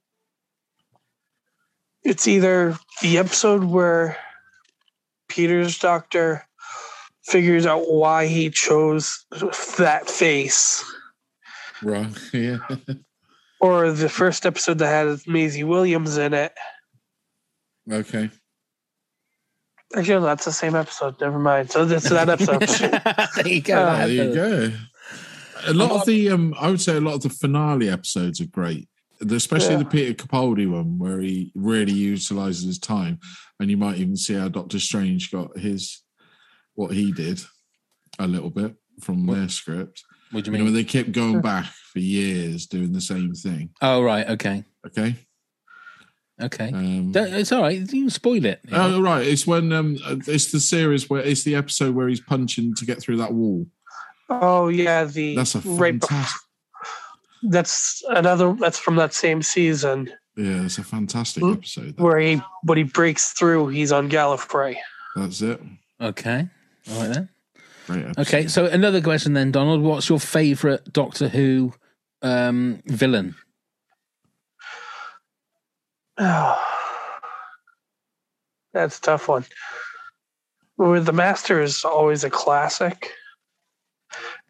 it's either the episode where Peter's doctor figures out why he chose that face, Wrong. Yeah. or the first episode that had Maisie Williams in it. Okay. Actually, no, that's the same episode. Never mind. So that's that episode. there you go. Uh, there you go. A lot of the, um, I would say, a lot of the finale episodes are great, especially Yeah. the Peter Capaldi one, where he really utilizes his time, and you might even see how Doctor Strange got his what he did a little bit from their script. What do you You know, they kept going back for years doing the same thing. Oh right, okay, Okay. okay. Um, it's all right. You can spoil it. Oh right, it's when um, it's the series where it's the episode where he's punching to get through that wall. oh yeah, the That's a right. Bef- fantastic. that's another. That's from that same season Yeah, it's a fantastic Hmm? episode. where he when he breaks through, he's on Gallifrey. That's it. Okay, all right then. Okay, so another question then, Donald. What's your favourite Doctor Who um, villain? That's a tough one. With the Master is always a classic.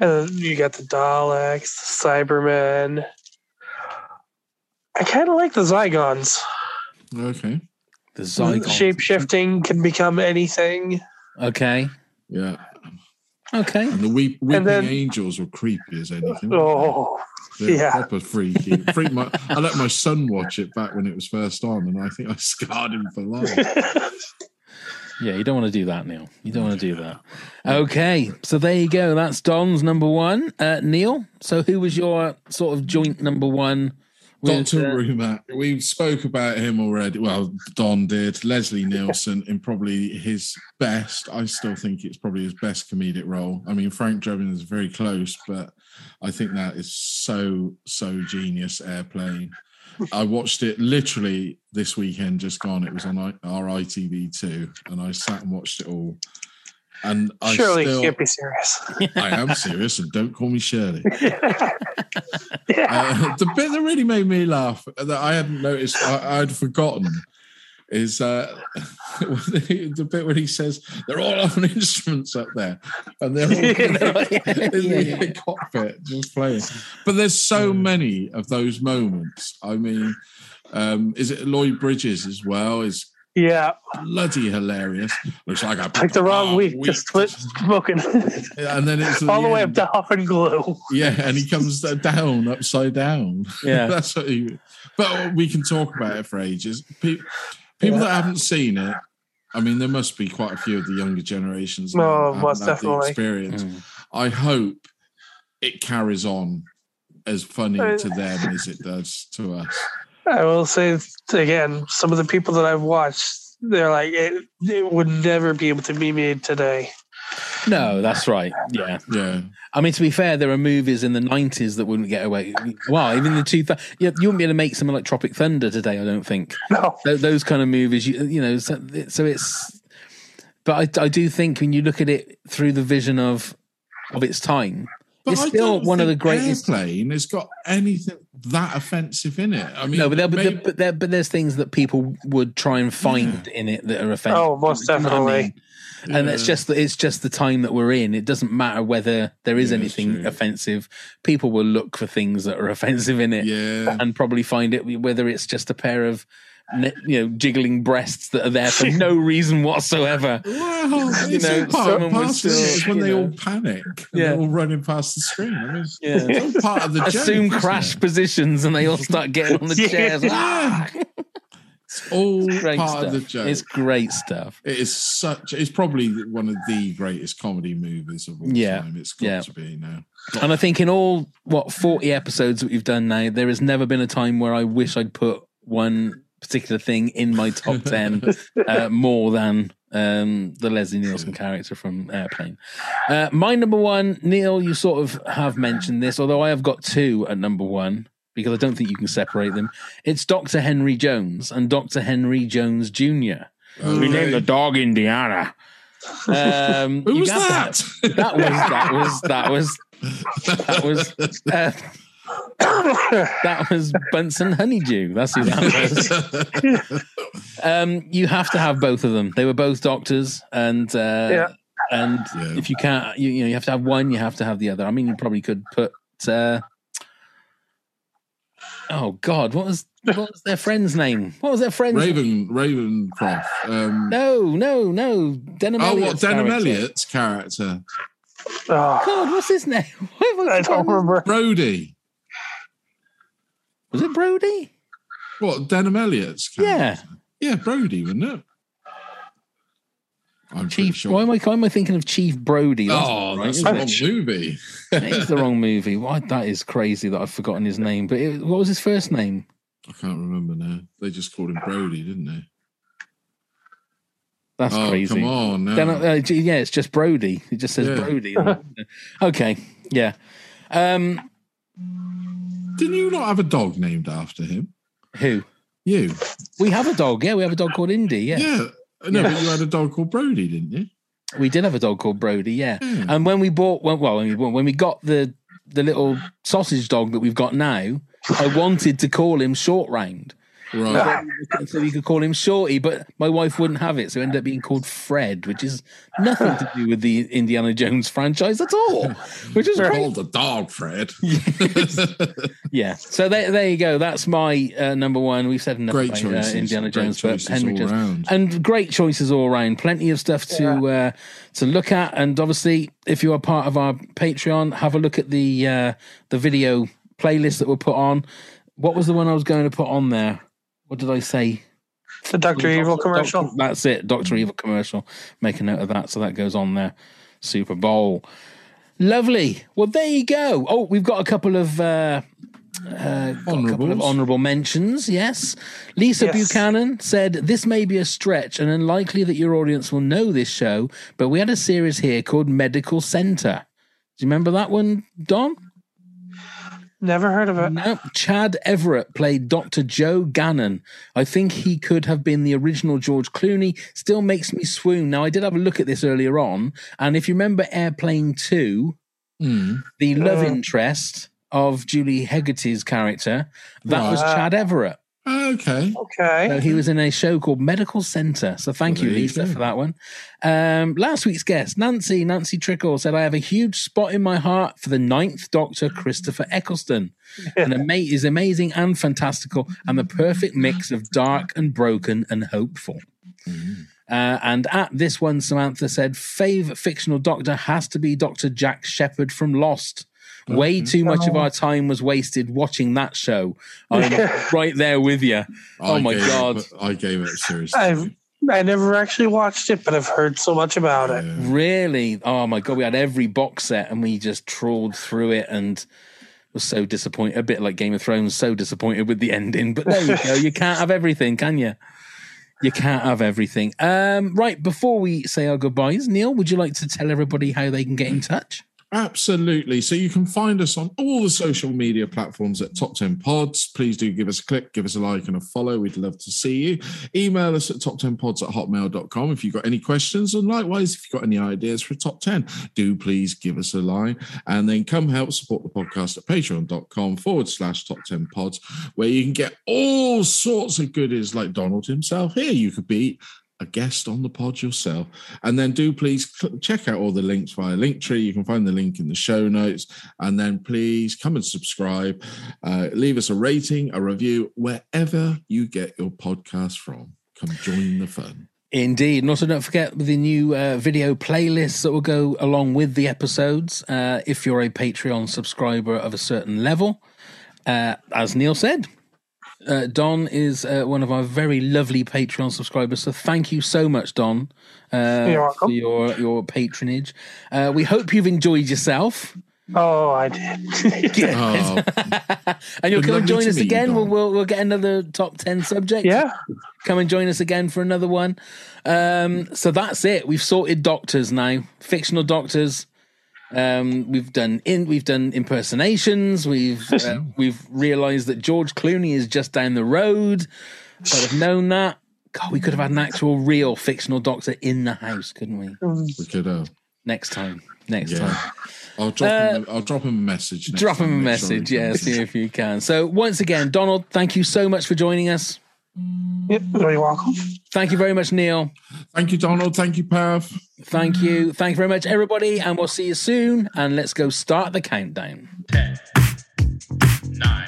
And then you got the Daleks, the Cybermen. I kind of like the Zygons. Okay. The Zygons. Shape shifting can become anything. Okay, Yeah. okay. And the weep, weeping then- angels were creepy as anything. Oh, They're yeah. proper freaky. Freak my, I let my son watch it back when it was first on, and I think I scarred him for life. Yeah, you don't want to do that, Neil. You don't want to do that. Okay, so there you go. That's Don's number one. Uh, Neil, so who was your sort of joint number one? with, Doctor uh, Rumack, we spoke about him already. Well, Don did. Leslie Nielsen in probably his best. I still think it's probably his best comedic role. I mean, Frank Drebin is very close, but I think that is so so genius. Airplane. I watched it literally this weekend, just gone. It was on I- our ITV two, and I sat and watched it all. And I Surely still, you can't be serious. I am serious, and don't call me Shirley. Uh, the bit that really made me laugh that I hadn't noticed, I, I'd forgotten, is uh, the bit when he says they're all on instruments up there, and they're all in the cockpit just playing. But there's so many of those moments. I mean, um, is it Lloyd Bridges as well? Is Yeah, bloody hilarious. Looks like I picked the wrong week, just split smoking. and then it's all the way up to Huff and Glue. Yeah, and he comes down upside down. Yeah. that's what he. But we can talk about it for ages. Pe- People that haven't seen it, I mean, there must be quite a few of the younger generations. that Oh, haven't most had the definitely. experience. I hope it carries on as funny Uh, to them as it does to us. I will say again, some of the people that I've watched, they're like, it, it would never be able to be made today. No, that's right. Yeah. Yeah. I mean, to be fair, there are movies in the 90s that wouldn't get away. Well, even the 2000s. You, you wouldn't be able to make something like Tropic Thunder today, I don't think. No. Th- Those kind of movies, you, you know, so, so it's. But I, I do think when you look at it through the vision of of its time, But it's I still don't one of the think greatest. Airplane has got anything that offensive in it. I mean, no, but, there, but, maybe- there, but, there, but there's things that people would try and find in it that are offensive. Oh, most Do you know I definitely. mean? And it's just that it's just the time that we're in. It doesn't matter whether there is Yeah, anything offensive. People will look for things that are offensive in it, Yeah. and probably find it whether it's just a pair of you know jiggling breasts that are there for no reason whatsoever. Well, You know, someone it still, when they know. all panic and Yeah. they're all running past the screen. I mean, Yeah. it's all part of the Assume isn't crash positions, and they all start getting on the chairs. Ah! It's all Great part stuff. of the joke. It's great stuff. it is such. It's probably one of the greatest comedy movies of all Yeah. time. It's got Yeah. to be now. And I think in all what forty episodes that we've done now, there has never been a time where I wish I'd put one particular thing in my top ten uh, more than um, the Leslie Nielsen character from Airplane. Uh, my number one, Neil, you sort of have mentioned this, although I have got two at number one because I don't think you can separate them. It's Doctor Henry Jones and Doctor Henry Jones Jr. We named the dog Indiana. Um, Who was have to that? that was that was that was that was uh, that was Bunsen Honeydew. That's who that was. um, you have to have both of them. They were both doctors, and uh, Yeah. and if you can't, you, you know, you have to have one. You have to have the other. I mean, you probably could put. Uh, oh God, what was what was their friend's name? What was their friend's name? Raven Ravencroft. Um, No, no, no. Denholm oh, what Elliott's Denholm character. Elliott's character? God, what's his name? I don't remember. Brody. Was it Brody? What Denholm Elliott's? Yeah. Yeah, Brody, wasn't it? I'm Chief. sure. Why am I? Why am I thinking of Chief Brody? Oh, not right, that's is the it? wrong movie. That is the wrong movie. Why? That is crazy that I've forgotten his name. But it, what was his first name? I can't remember now. They just called him Brody, didn't they? That's Oh, crazy. come on, no. Then, uh, yeah, it's just Brody. It just says Yeah. Brody. okay. Yeah. Um, Didn't you not have a dog named after him? who? You. We have a dog. Yeah, we have a dog called Indy. Yeah. Yeah. Uh, no, Yeah. but you had a dog called Brody, didn't you? We did have a dog called Brody, yeah. Hmm. And when we bought, well, well, when we, when we got the the little sausage dog that we've got now, I wanted to call him Short Round. Right. So we could call him Shorty, but my wife wouldn't have it, so it ended up being called Fred, which is nothing to do with the Indiana Jones franchise at all. Which is. Called the dog, Fred. Yeah. So there, there you go. That's my uh, number one. We've said enough Great about choices. uh, Indiana Great Jones, but Henry all Jones, and great choices all around. Plenty of stuff to uh, to look at, and obviously, if you are part of our Patreon, have a look at the uh, the video playlist that we'll put on. What was the one I was going to put on there? What did I say? The Doctor Evil Doctor- commercial. that's it. Doctor Evil commercial. Make a note of that, so that goes on there. Super Bowl. Lovely. Well, there you go. Oh, we've got a couple of uh, uh, got a couple of honourable mentions. Yes, Lisa Yes. Buchanan said this may be a stretch and unlikely that your audience will know this show, but we had a series here called Medical Center. Do you remember that one, Don? Never heard of it. No, Chad Everett played Dr. Joe Gannon. I think he could have been the original George Clooney. Still makes me swoon. Now, I did have a look at this earlier on, and if you remember Airplane 2, Mm. the love Uh. interest of Julie Hagerty's character, that was Chad Everett. Okay. Okay. So he was in a show called Medical Center. So thank Well, you, there you Lisa, for that one. Um, last week's guest, Nancy, Nancy Trickle, said, I have a huge spot in my heart for the ninth Doctor, Christopher Eccleston. And ama- is amazing and fantastical and the perfect mix of dark and broken and hopeful. Uh, and at this one, Samantha said, fave fictional doctor has to be Dr. Jack Shephard from Lost. Way too much of our time was wasted watching that show. I'm right there with you. Oh I my gave God. I gave it a serious. I've I never actually watched it, but I've heard so much about it. Really? Oh my god, we had every box set and we just trawled through it and was so disappointed. A bit like Game of Thrones, so disappointed with the ending. But there you go. You can't have everything, can you? You can't have everything. Um, right, before we say our goodbyes, Neil, would you like to tell everybody how they can get in touch? Absolutely. So you can find us on all the social media platforms at Top 10 Pods. Please do give us a click, give us a like and a follow. We'd love to see you. Email us at top10pods at hotmail.com if you've got any questions. And likewise, if you've got any ideas for top 10, do please give us a line. And then come help support the podcast at patreon.com forward slash top 10 pods, where you can get all sorts of goodies like Donald himself. Here, you could be a guest on the pod yourself. And then do please check out all the links via Linktree. You can find the link in the show notes. And then please come and subscribe. Uh, leave us a rating, a review, wherever you get your podcast from. Come join the fun. Indeed. And also don't forget the new uh, video playlists that will go along with the episodes uh, if you're a Patreon subscriber of a certain level. Uh, as Neil said, uh, Don is uh, one of our very lovely Patreon subscribers. So thank you so much, Don, uh, You're welcome. for your, your patronage. Uh, we hope you've enjoyed yourself. Oh, I did. Oh, And you'll Been come and join us meet you, again. We'll, we'll, we'll get another top 10 subject. yeah. come and join us again for another one. Um, so that's it. We've sorted doctors now, fictional doctors. Um, we've done in we've done impersonations. We've uh, we've realised that George Clooney is just down the road. I'd have known that. God, we could have had an actual, real fictional doctor in the house, couldn't we? we could, uh, Next time. Next yeah. time. I'll drop, him, I'll drop him a message. Drop him a sure message, he yeah, see if you can. So, once again, Donald, thank you so much for joining us. Yep, you're welcome. Thank you very much, Neil. Thank you, Donald. Thank you, Pav. Thank you. Thank you very much, everybody. And we'll see you soon. And let's go start the countdown. nine,